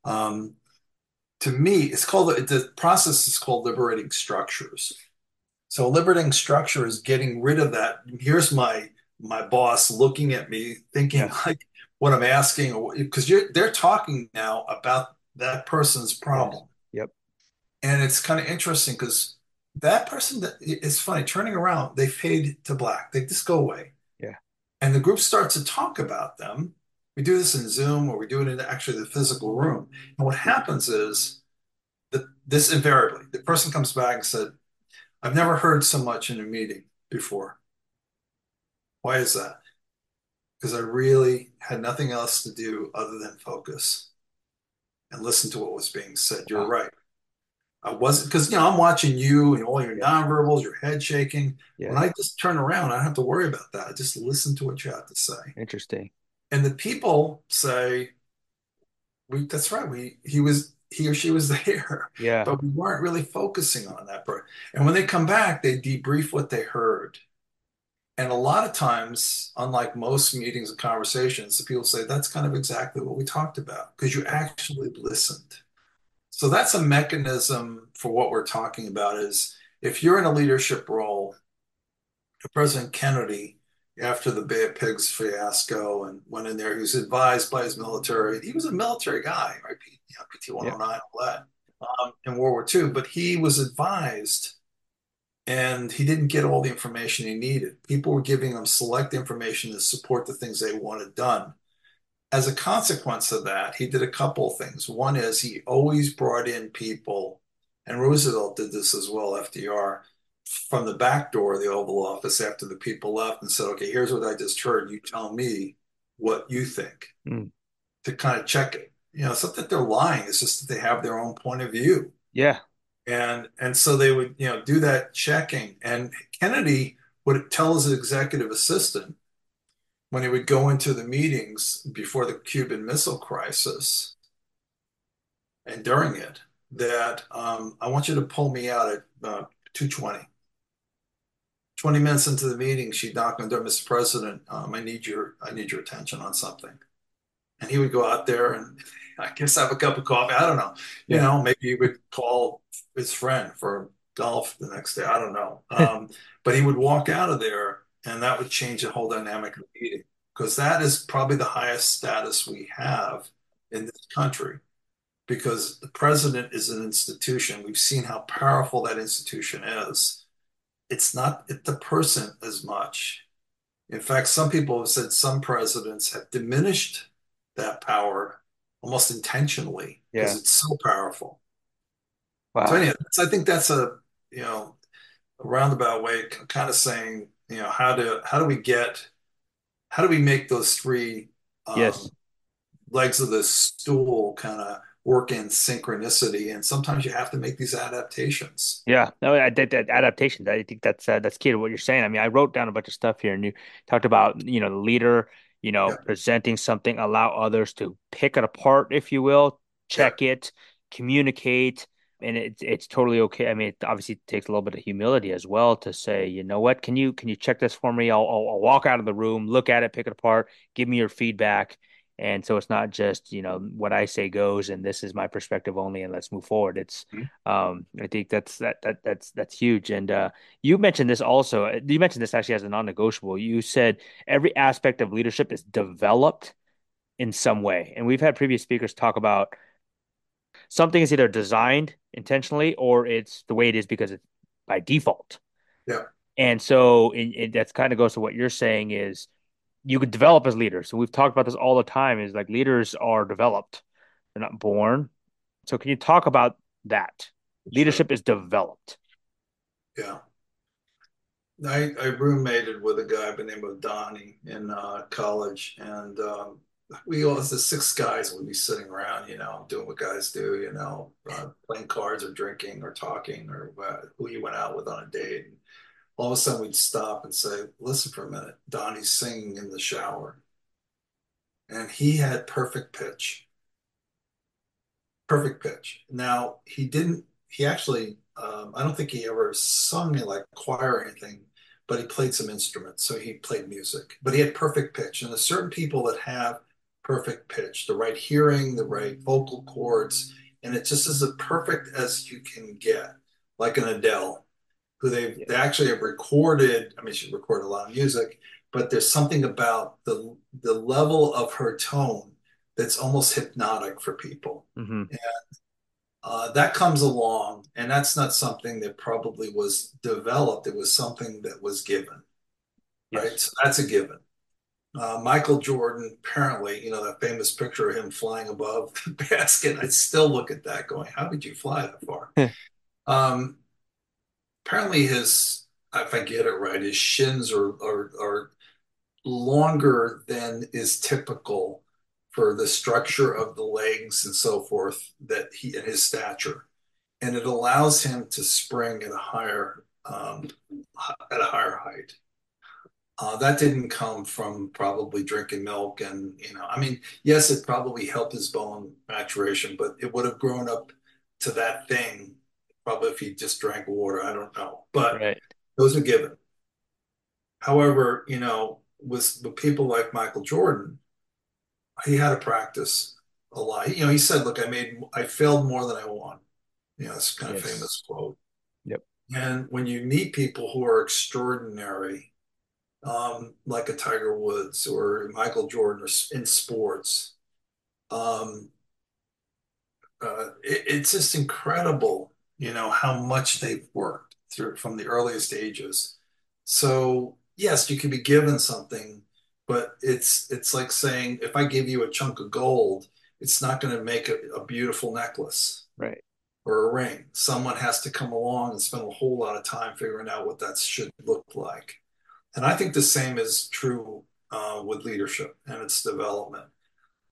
Um, to me, it's called the process is called liberating structures. So liberating structure is getting rid of that. Here's my my boss looking at me, thinking yeah, like what I'm asking, because you're they're talking now about that person's problem, yep, and it's kind of interesting because that person that it's funny turning around, they fade to black, they just go away, yeah, and the group starts to talk about them. We do this in Zoom, or we do it in actually the physical room, and what happens is that this invariably the person comes back and said I've never heard so much in a meeting before. Why is that? Because I really had nothing else to do other than focus and listen to what was being said. You're wow, right. I wasn't because you know I'm watching you and all your yeah, nonverbals, your head shaking. When I just turn around, I don't have to worry about that. I just listen to what you have to say. interesting. And the people say, "We that's right. We he was he or she was <laughs> there, Yeah, but we weren't really focusing on that part." And when they come back, they debrief what they heard And a lot of times, unlike most meetings and conversations, the people say that's kind of exactly what we talked about because you actually listened. So that's a mechanism for what we're talking about is if you're in a leadership role, President Kennedy, after the Bay of Pigs fiasco and went in there, he was advised by his military. He was a military guy, right? You know, PT yeah, 109, all that, um, in World War II, but he was advised and he didn't get all the information he needed. People were giving him select information to support the things they wanted done. As a consequence of that, he did a couple of things. One is he always brought in people, and Roosevelt did this as well, FDR, from the back door of the Oval Office after the people left and said, okay, here's what I just heard. You tell me what you think mm, to kind of check it. You know, it's not that they're lying, it's just that they have their own point of view. yeah, And and so they would, you know, do that checking. And Kennedy would tell his executive assistant when he would go into the meetings before the Cuban Missile Crisis and during it that um, I want you to pull me out at uh, 220. 20 minutes into the meeting, she'd knock on the door, Mr. President, um, I need your I need your attention on something. And he would go out there and I guess have a cup of coffee. I don't know. You yeah. know, maybe he would call his friend for golf the next day. I don't know. <laughs> Um, but he would walk out of there and that would change the whole dynamic of the meeting because that is probably the highest status we have in this country because the president is an institution. We've seen how powerful that institution is. It's not the person as much. In fact, some people have said some presidents have diminished that power almost intentionally because yeah. it's so powerful. Wow. So anyway, I think that's a you know a roundabout way, kind of saying you know how to how do we get how do we make those three um, yes legs of the stool kind of work in synchronicity and sometimes you have to make these adaptations yeah no I, that, that adaptations i think that's uh, that's key to what you're saying i mean i wrote down a bunch of stuff here and you talked about you know the leader you know yeah. presenting something allow others to pick it apart if you will check yeah. it communicate and it's it's totally okay. I mean, it obviously takes a little bit of humility as well to say, you know what, can you can you check this for me? I'll, I'll, I'll walk out of the room, look at it, pick it apart, give me your feedback, and so it's not just you know what I say goes, and this is my perspective only, and let's move forward. It's mm-hmm. um, I think that's that that that's that's huge. And uh, you mentioned this also. Uh, you mentioned this actually as a non-negotiable. You said every aspect of leadership is developed in some way, and we've had previous speakers talk about something is either designed intentionally or it's the way it is because it's by default. Yeah. And so it, it that's kind of goes to what you're saying is you could develop as leaders. So we've talked about this all the time is like leaders are developed. They're not born. So can you talk about that? Leadership is developed. Yeah. I, I roommated with a guy by the name of Donnie in uh, college, and um, we all, the six guys would be sitting around, you know, doing what guys do, you know, uh, playing cards or drinking or talking or uh, who you went out with on a date. And all of a sudden we'd stop and say, listen for a minute, Donnie's singing in the shower. And he had perfect pitch. Perfect pitch. Now, he didn't, he actually, um, I don't think he ever sung in like choir or anything, but he played some instruments. So he played music, but he had perfect pitch. And there's certain people that have perfect pitch, the right hearing, the right vocal cords, and it just as perfect as you can get, like an Adele, who they yeah. they actually have recorded. I mean, she recorded a lot of music, but there's something about the the level of her tone that's almost hypnotic for people, mm-hmm. and uh, that comes along, and that's not something that probably was developed. It was something that was given, yes. right? So that's a given. Uh, Michael Jordan, apparently, you know, that famous picture of him flying above <laughs> the basket. I still look at that going, how did you fly that far? <laughs> um, apparently, his, if I get it right, his shins are, are, are longer than is typical for the structure of the legs and so forth that he and his stature. And it allows him to spring at a higher um, at a higher height. Uh, that didn't come from probably drinking milk and you know i mean yes it probably helped his bone maturation but it would have grown up to that thing probably if he just drank water i don't know. But right. those are given. However you know with, with people like michael jordan he had to practice a lot. You know he said look i made i failed more than i won. You know it's kind of famous quote. Yep. And when you meet people who are extraordinary um, like a Tiger Woods or Michael Jordan or in sports. Um, uh, it, it's just incredible, you know, how much they've worked through from the earliest ages. So yes, you can be given something, but it's it's like saying if I give you a chunk of gold, it's not going to make a, a beautiful necklace, right? Or a ring. Someone has to come along and spend a whole lot of time figuring out what that should look like. And I think the same is true uh, with leadership and its development.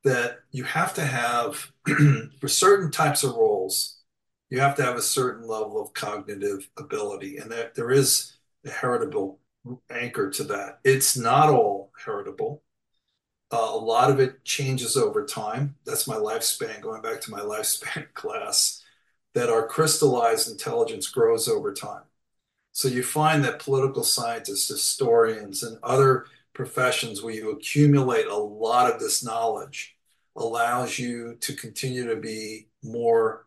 That you have to have, <clears throat> for certain types of roles, you have to have a certain level of cognitive ability, and that there is a heritable anchor to that. It's not all heritable. Uh, a lot of it changes over time. That's my lifespan, going back to my <laughs> lifespan class, that our crystallized intelligence grows over time. So you find that political scientists, historians, and other professions where you accumulate a lot of this knowledge allows you to continue to be more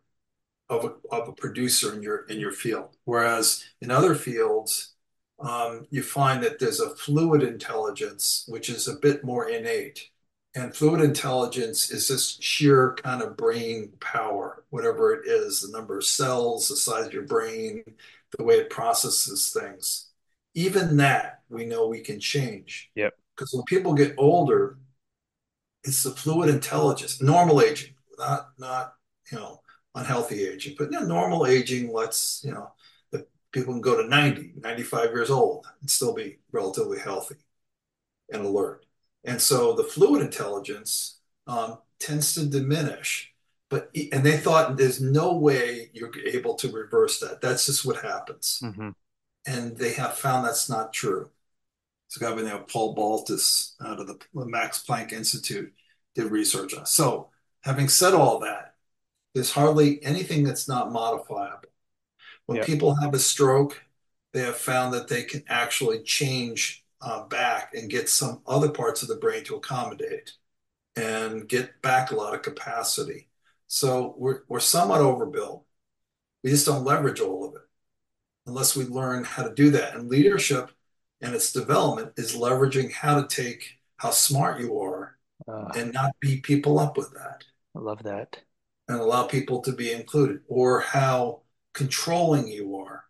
of a, of a producer in your in your field. Whereas in other fields, um, you find that there's a fluid intelligence which is a bit more innate. And fluid intelligence is this sheer kind of brain power, whatever it is, the number of cells, the size of your brain, the way it processes things. Even that we know we can change. Yep. Because when people get older, it's the fluid intelligence, normal aging, not not you know unhealthy aging, but you know, normal aging lets you know that people can go to 90, 95 years old and still be relatively healthy and alert. And so the fluid intelligence um, tends to diminish. But and they thought there's no way you're able to reverse that. That's just what happens. Mm-hmm. And they have found that's not true. It's a guy by the name of Paul Baltes out of the Max Planck Institute did research on. So, having said all that, there's hardly anything that's not modifiable. When yep. people have a stroke, they have found that they can actually change uh, back and get some other parts of the brain to accommodate and get back a lot of capacity. So we're, we're somewhat overbuilt. We just don't leverage all of it unless we learn how to do that. And leadership and its development is leveraging how to take how smart you are uh, and not beat people up with that. I love that. And allow people to be included, or how controlling you are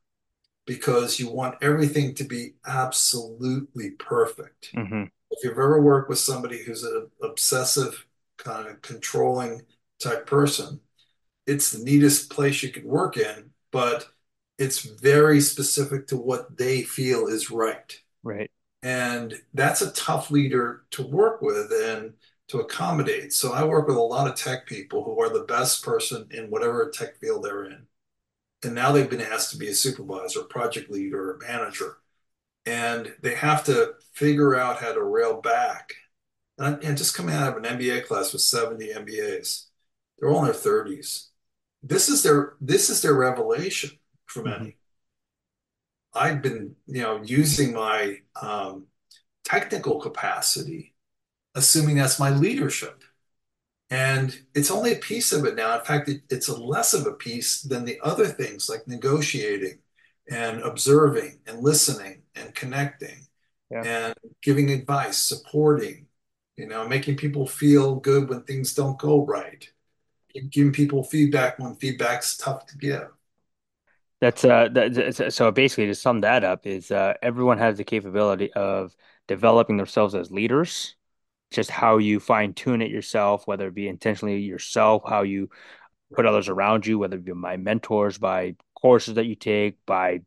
because you want everything to be absolutely perfect. Mm-hmm. If you've ever worked with somebody who's an obsessive, kind of controlling type person, it's the neatest place you could work in, but it's very specific to what they feel is right. Right. And that's a tough leader to work with and to accommodate. So I work with a lot of tech people who are the best person in whatever tech field they're in. And now they've been asked to be a supervisor, project leader, or manager. And they have to figure out how to rail back. And, and just coming out of an MBA class with 70 MBAs, they're all in their 30s. This is their this is their revelation for many. Mm-hmm. I've been, you know, using my um, technical capacity, assuming that's my leadership. And it's only a piece of it now. In fact, it, it's a less of a piece than the other things like negotiating and observing and listening and connecting yeah. and giving advice, supporting, you know, making people feel good when things don't go right, giving people feedback when feedback's tough to give. That's uh that, so basically to sum that up is uh everyone has the capability of developing themselves as leaders. Just how you fine tune it yourself, whether it be intentionally yourself, how you put others around you, whether it be by mentors, by courses that you take, by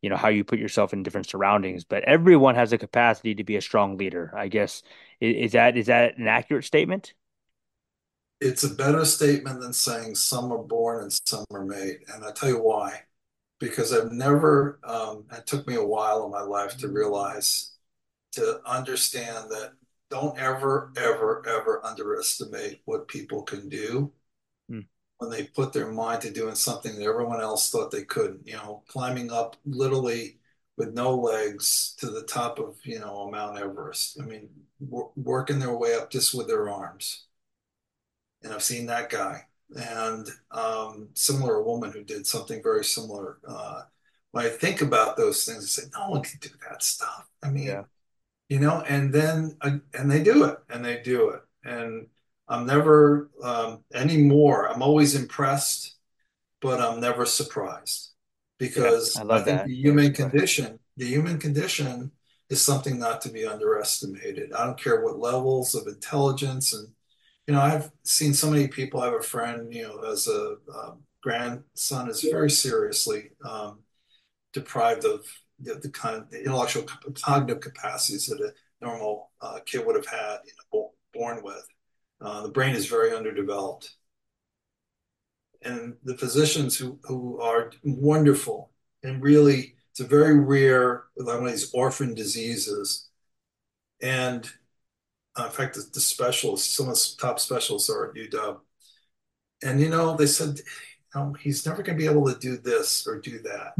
you know how you put yourself in different surroundings. But everyone has the capacity to be a strong leader. I guess is, is that is that an accurate statement? It's a better statement than saying some are born and some are made, and I tell you why because I've never, um, it took me a while in my life to realize, to understand that don't ever, ever, ever underestimate what people can do mm. when they put their mind to doing something that everyone else thought they couldn't. You know, climbing up literally with no legs to the top of, you know, Mount Everest. I mean, working their way up just with their arms. And I've seen that guy and um, similar a woman who did something very similar. Uh, when I think about those things, I say, no one can do that stuff. I mean, yeah. You know, and then uh, and they do it, and they do it, and I'm never um, anymore. I'm always impressed, but I'm never surprised because yeah, I, I, think that. the human condition, the human condition, is something not to be underestimated. I don't care what levels of intelligence and you know, I've seen so many people. I have a friend, you know, as a um, grandson is very seriously um, deprived of the, the, kind of the intellectual cognitive capacities that a normal uh, kid would have had, you know, born with. Uh, the brain is very underdeveloped. and the physicians who who are wonderful and really it's a very rare like one of these orphan diseases and uh, in fact the, the specialists some of the top specialists are at uw and you know they said oh, he's never going to be able to do this or do that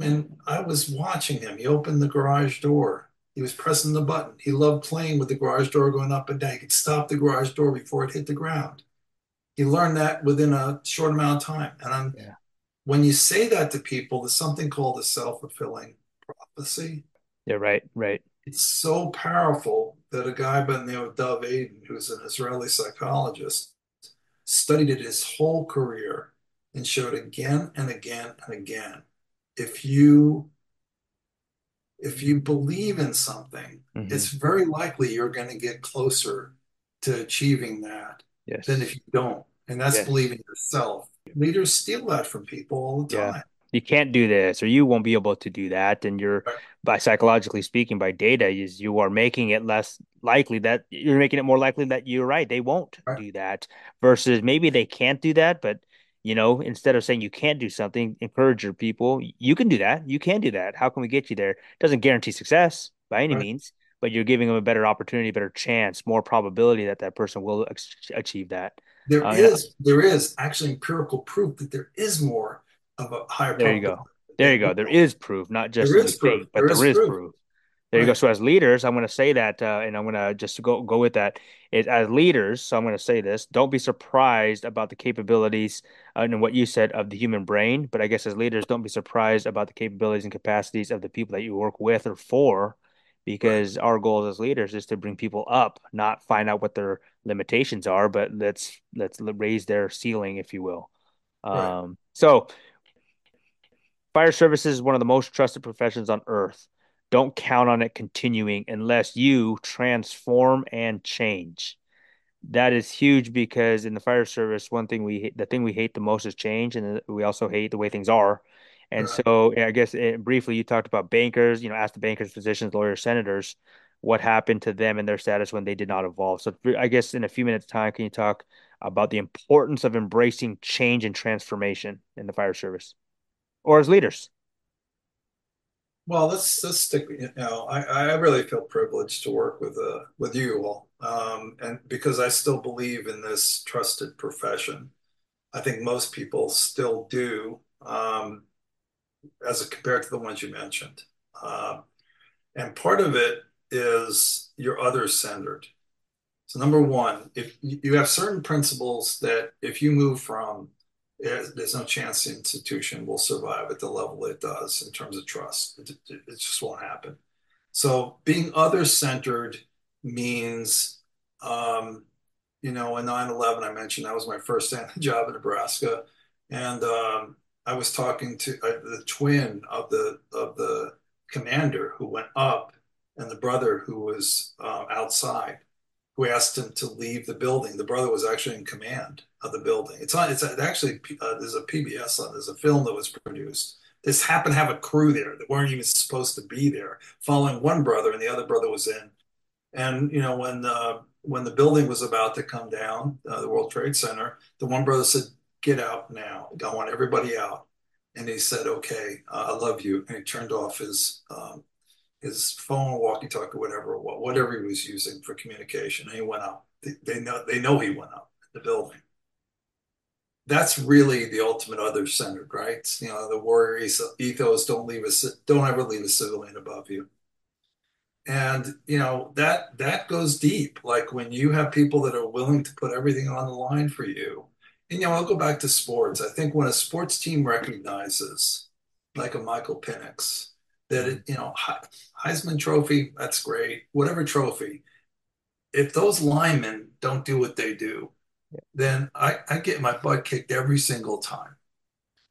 and i was watching him he opened the garage door he was pressing the button he loved playing with the garage door going up and down he could stop the garage door before it hit the ground he learned that within a short amount of time. And I'm, yeah. when you say that to people, there's something called a self fulfilling prophecy. Yeah, right, right. It's so powerful that a guy by the name of Dov Eden, who's an Israeli psychologist, studied it his whole career and showed again and again and again. If you if you believe in something, mm-hmm. it's very likely you're going to get closer to achieving that yes. than if you don't. And that's yes. believing yourself. Leaders steal that from people all the time. Yeah. You can't do this, or you won't be able to do that. And you're, right. by psychologically speaking, by data, is you are making it less likely that you're making it more likely that you're right. They won't right. do that. Versus maybe they can't do that, but you know, instead of saying you can't do something, encourage your people. You can do that. You can do that. How can we get you there? It doesn't guarantee success by any right. means, but you're giving them a better opportunity, better chance, more probability that that person will achieve that. There uh, is, there is actually empirical proof that there is more of a higher. There you go. There you go. There is proof, not just there is proof. but there, there is, proof. proof. There right. you go. So as leaders, I'm going to say that, uh, and I'm going to just go go with that. Is as leaders, so I'm going to say this: don't be surprised about the capabilities uh, and what you said of the human brain. But I guess as leaders, don't be surprised about the capabilities and capacities of the people that you work with or for because right. our goal as leaders is to bring people up, not find out what their limitations are, but let's let's raise their ceiling, if you will. Right. Um, so, fire services is one of the most trusted professions on earth. Don't count on it continuing unless you transform and change. That is huge because in the fire service, one thing we the thing we hate the most is change, and we also hate the way things are. And right. so, I guess it, eh, briefly, you talked about bankers. You know, ask the bankers, physicians, lawyers, senators, what happened to them and their status when they did not evolve. So, I guess in a few minutes' time, can you talk about the importance of embracing change and transformation in the fire service, or as leaders? Well, let's let's stick. You know, I, I really feel privileged to work with uh with you all, um, and because I still believe in this trusted profession. I think most people still do. Um, as compared to the ones you mentioned. Uh, and part of it is your other centered. So number one, if you have certain principles that if you move from, there's no chance the institution will survive at the level it does in terms of trust. It, it, it just won't happen. So being other centered means, um, you know, in 9-11, I mentioned that was my first job in Nebraska. And um, I was talking to uh, the twin of the of the commander who went up, and the brother who was uh, outside, who asked him to leave the building. The brother was actually in command of the building. It's on. It's actually uh, there's a PBS on. There's a film that was produced. This happened to have a crew there that weren't even supposed to be there, following one brother, and the other brother was in. And you know when uh, when the building was about to come down, uh, the World Trade Center, the one brother said, get out now. I want everybody out. And he said, okay, uh, I love you. And he turned off his um, his phone, walkie-talkie, whatever, whatever he was using for communication. And he went up. They, they know they know he went up the building. That's really the ultimate other-centered, right? You know, the warrior ethos: don't leave a don't ever leave a civilian above you. And you know that that goes deep. Like when you have people that are willing to put everything on the line for you, and, you know, I'll go back to sports. I think when a sports team recognizes, like a Michael Penix, that it, you know, Heisman Trophy, that's great. Whatever trophy, if those linemen don't do what they do, yeah. then I, I get my butt kicked every single time.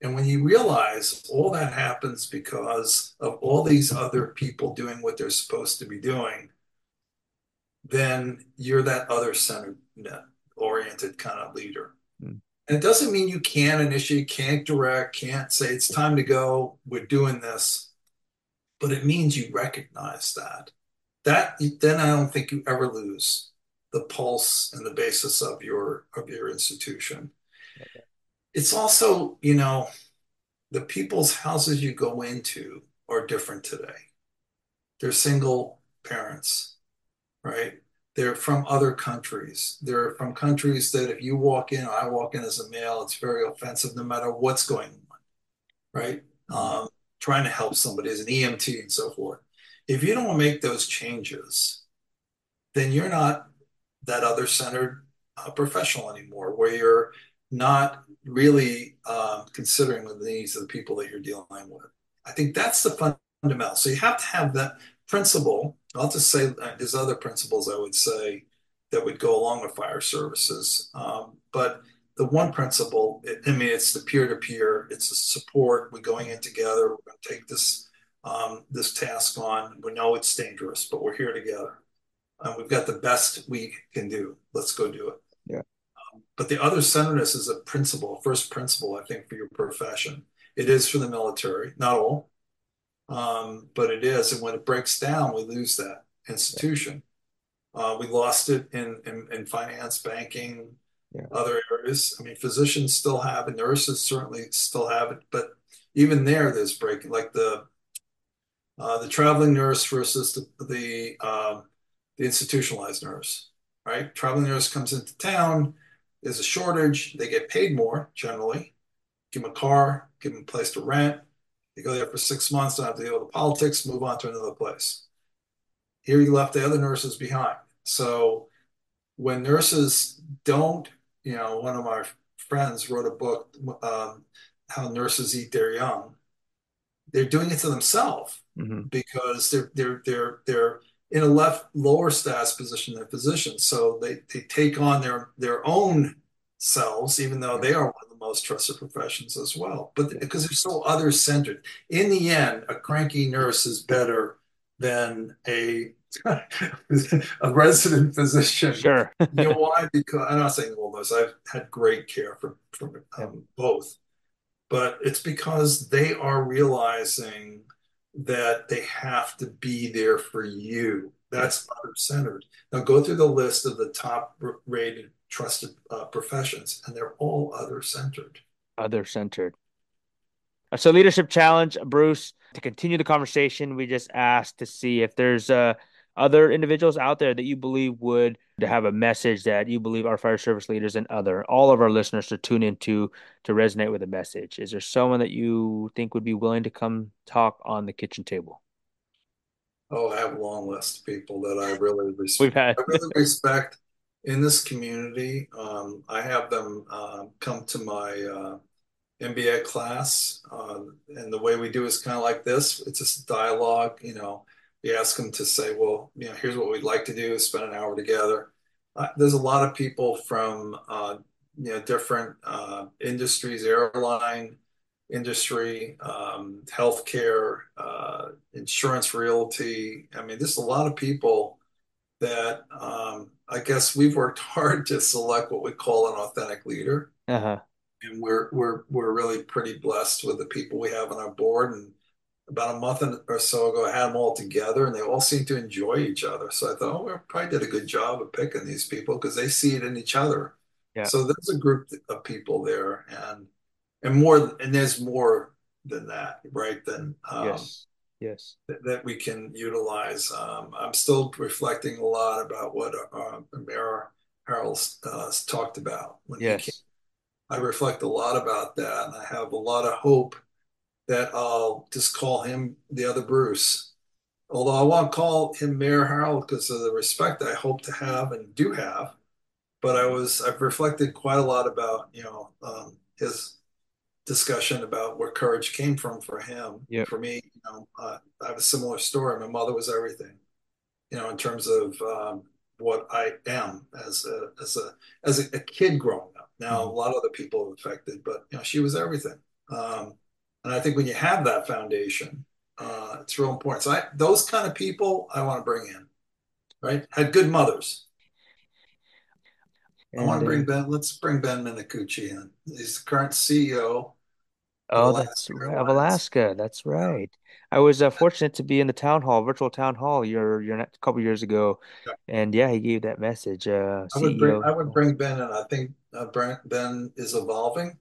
And when you realize all that happens because of all these other people doing what they're supposed to be doing, then you're that other centered oriented kind of leader. Mm. And it doesn't mean you can't initiate, can't direct, can't say it's time to go, we're doing this. But it means you recognize that. That then I don't think you ever lose the pulse and the basis of your of your institution. Okay. it's also, you know, the people's houses you go into are different today. They're single parents, right? They're from other countries. They're from countries that if you walk in, I walk in as a male, it's very offensive no matter what's going on, right? Um, trying to help somebody as an EMT and so forth. If you don't make those changes, then you're not that other centered uh, professional anymore, where you're not really um, considering the needs of the people that you're dealing with. I think that's the fundamental. So you have to have that principle. I'll just say uh, there's other principles I would say that would go along with fire services. Um, but the one principle, I mean, it's the peer to peer, it's the support. We're going in together. We're going to take this um, this task on. We know it's dangerous, but we're here together. and we've got the best we can do. Let's go do it. Yeah. Um, but the other centeredness is a principle, first principle, I think, for your profession. It is for the military, not all, um, but it is. And when it breaks down, we lose that institution. Uh, we lost it in, in, in finance, banking, yeah. other areas. I mean, physicians still have it, nurses certainly still have it, but even there, there's breaking, like the uh, the traveling nurse versus the the, um, the institutionalized nurse, right? Traveling nurse comes into town, there's a shortage, they get paid more generally. Give them a car, give them a place to rent, they go there for six months, don't have to deal with the politics, move on to another place. Here you left the other nurses behind. So when nurses don't, you know, one of my friends wrote a book, um, How Nurses Eat Their Young. They're doing it to themselves mm-hmm. because they're they're they're they're in a left lower status position than physicians. So they, they take on their their own selves, even though they are one of the most trusted professions as well. But because they're so other centered, in the end, a cranky nurse is better than a a resident physician. Sure. you know why? Because I'm not saying all those. I've had great care from from um, both, but it's because they are realizing that they have to be there for you. That's other centered. Now go through the list of the top rated trusted uh, professions, and they're all other centered. Other centered. Uh, so, leadership challenge, Bruce. To continue the conversation, we just asked to see if there's uh, other individuals out there that you believe would have a message that you believe our fire service leaders and other all of our listeners to tune into to resonate with a message. Is there someone that you think would be willing to come talk on the kitchen table? Oh, I have a long list of people that I really <laughs> respect. We've had. I really respect in this community. Um, I have them uh, come to my uh, MBA class, uh, and the way we do is kind of like this. It's just dialogue. You know, we ask them to say, "Well, you know, here's what we'd like to do: spend an hour together." Uh, there's a lot of people from uh, you know different uh, industries, airline industry, um, healthcare, insurance, realty. I mean, there's a lot of people that um, I guess we've worked <laughs> hard to select what we call an authentic leader. Uh-huh. And we're we're we're really pretty blessed with the people we have on our board. And about a month or so ago, I had them all together, and they all seemed to enjoy each other. So I thought, oh, we probably did a good job of picking these people because they see it in each other. Yeah. So there's a group of people there, and and more, and there's more than that, right? Than um, yes yes that, that we can utilize. Um, I'm still reflecting a lot about what uh, Mayor Harrell uh, talked about when yes. he came. I reflect a lot about that, and I have a lot of hope that I'll just call him the other Bruce. Although I won't call him Mayor Harrell because of the respect I hope to have and do have, but I was I've reflected quite a lot about you know um, his discussion about where courage came from for him. Yep. For me, you know, uh, I have a similar story. My mother was everything, you know, in terms of um, what I am as a as a as a, kid growing up. Now mm-hmm. a lot of other people are affected, but you know, she was everything. Um, and I think when you have that foundation, uh, it's real important. So I, those kind of people I want to bring in, right? Had good mothers. I want to bring Ben. Let's bring Ben Minicucci in. He's the current CEO. Oh, that's right. Of Alaska. That's right. I was uh, fortunate to be in the town hall, virtual town hall, your your a couple years ago, Yeah. and yeah, he gave that message. Uh, I would bring I would bring Ben and I think uh, Ben is evolving.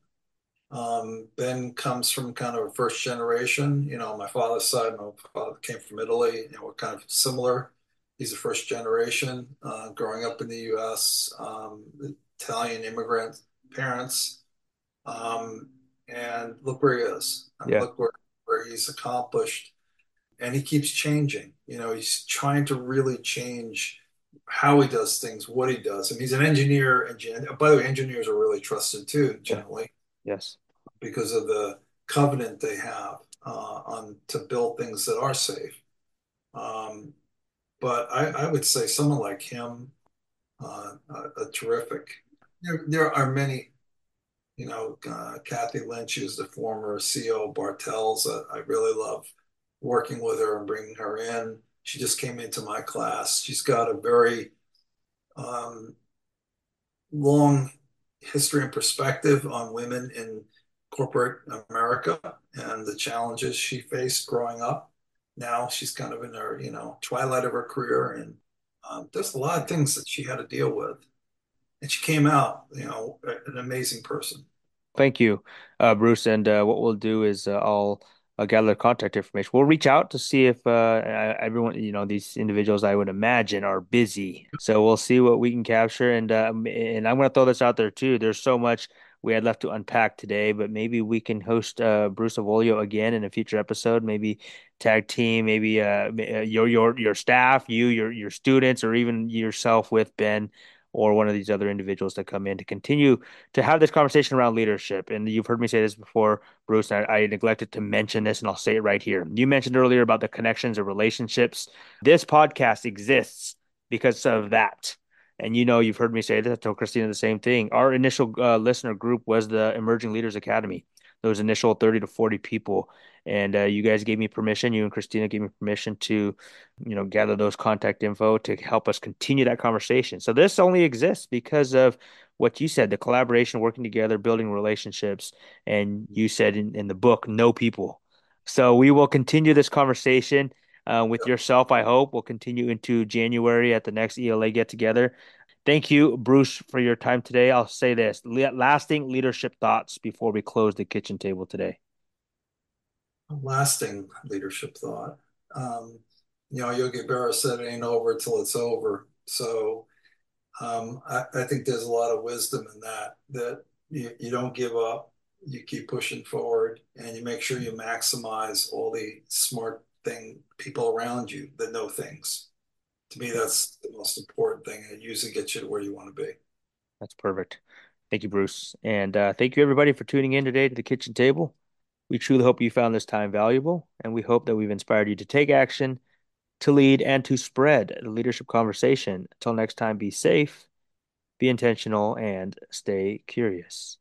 Um, ben comes from kind of a first generation. You know, my father's side, my father came from Italy. You know, we're kind of similar. He's a first generation, uh, growing up in the U.S., um, Italian immigrant parents. Um, and look where he is. Yeah. look where, where he's accomplished. And he keeps changing. You know, he's trying to really change how he does things, what he does. I mean, he's an engineer. And by the way, engineers are really trusted too, generally, Yes. Because of the covenant they have uh, on to build things that are safe. Um, but I, I would say someone like him, uh, a, a terrific. There, there are many you know, uh, Kathy Lynch, who's the former CEO of Bartell's. Uh, I really love working with her and bringing her in. She just came into my class. She's got a very um, long history and perspective on women in corporate America and the challenges she faced growing up. Now she's kind of in her, you know, twilight of her career, and um, there's a lot of things that she had to deal with and she came out, you know, an amazing person. Thank you, uh, Bruce. And uh, what we'll do is uh, I'll, I'll gather contact information. We'll reach out to see if uh, everyone, you know, these individuals I would imagine are busy. So we'll see what we can capture. And uh, and I'm going to throw this out there too. There's so much we had left to unpack today, but maybe we can host uh, Bruce Avolio again in a future episode. Maybe tag team, maybe uh, your your your staff, you, your your students, or even yourself with Ben or one of these other individuals that come in to continue to have this conversation around leadership. And you've heard me say this before, Bruce. I, I, neglected to mention this, and I'll say it right here. You mentioned earlier about the connections or relationships. This podcast exists because of that. And you know, you've heard me say this. I told Christina the same thing. Our initial uh, listener group was the Emerging Leaders Academy. Those initial 30 to 40 people and uh, you guys gave me permission you and christina gave me permission to you know gather those contact info to help us continue that conversation so this only exists because of what you said the collaboration working together building relationships and you said in, in the book know people so we will continue this conversation uh, with yourself i hope we'll continue into january at the next ela get together Thank you, Bruce, for your time today. I'll say this lasting leadership thoughts before we close the kitchen table today lasting leadership thought. Um, you know, Yogi Berra said it ain't over till it's over. So um, I, I, think there's a lot of wisdom in that, that you, you don't give up, you keep pushing forward, and you make sure you maximize all the smart thing people around you that know things. To me, that's the most important thing. and It usually gets you to where you want to be. That's perfect. Thank you, Bruce. And uh, thank you, everybody, for tuning in today to the kitchen table. We truly hope you found this time valuable, and we hope that we've inspired you to take action, to lead, and to spread the leadership conversation. Until next time, be safe, be intentional, and stay curious.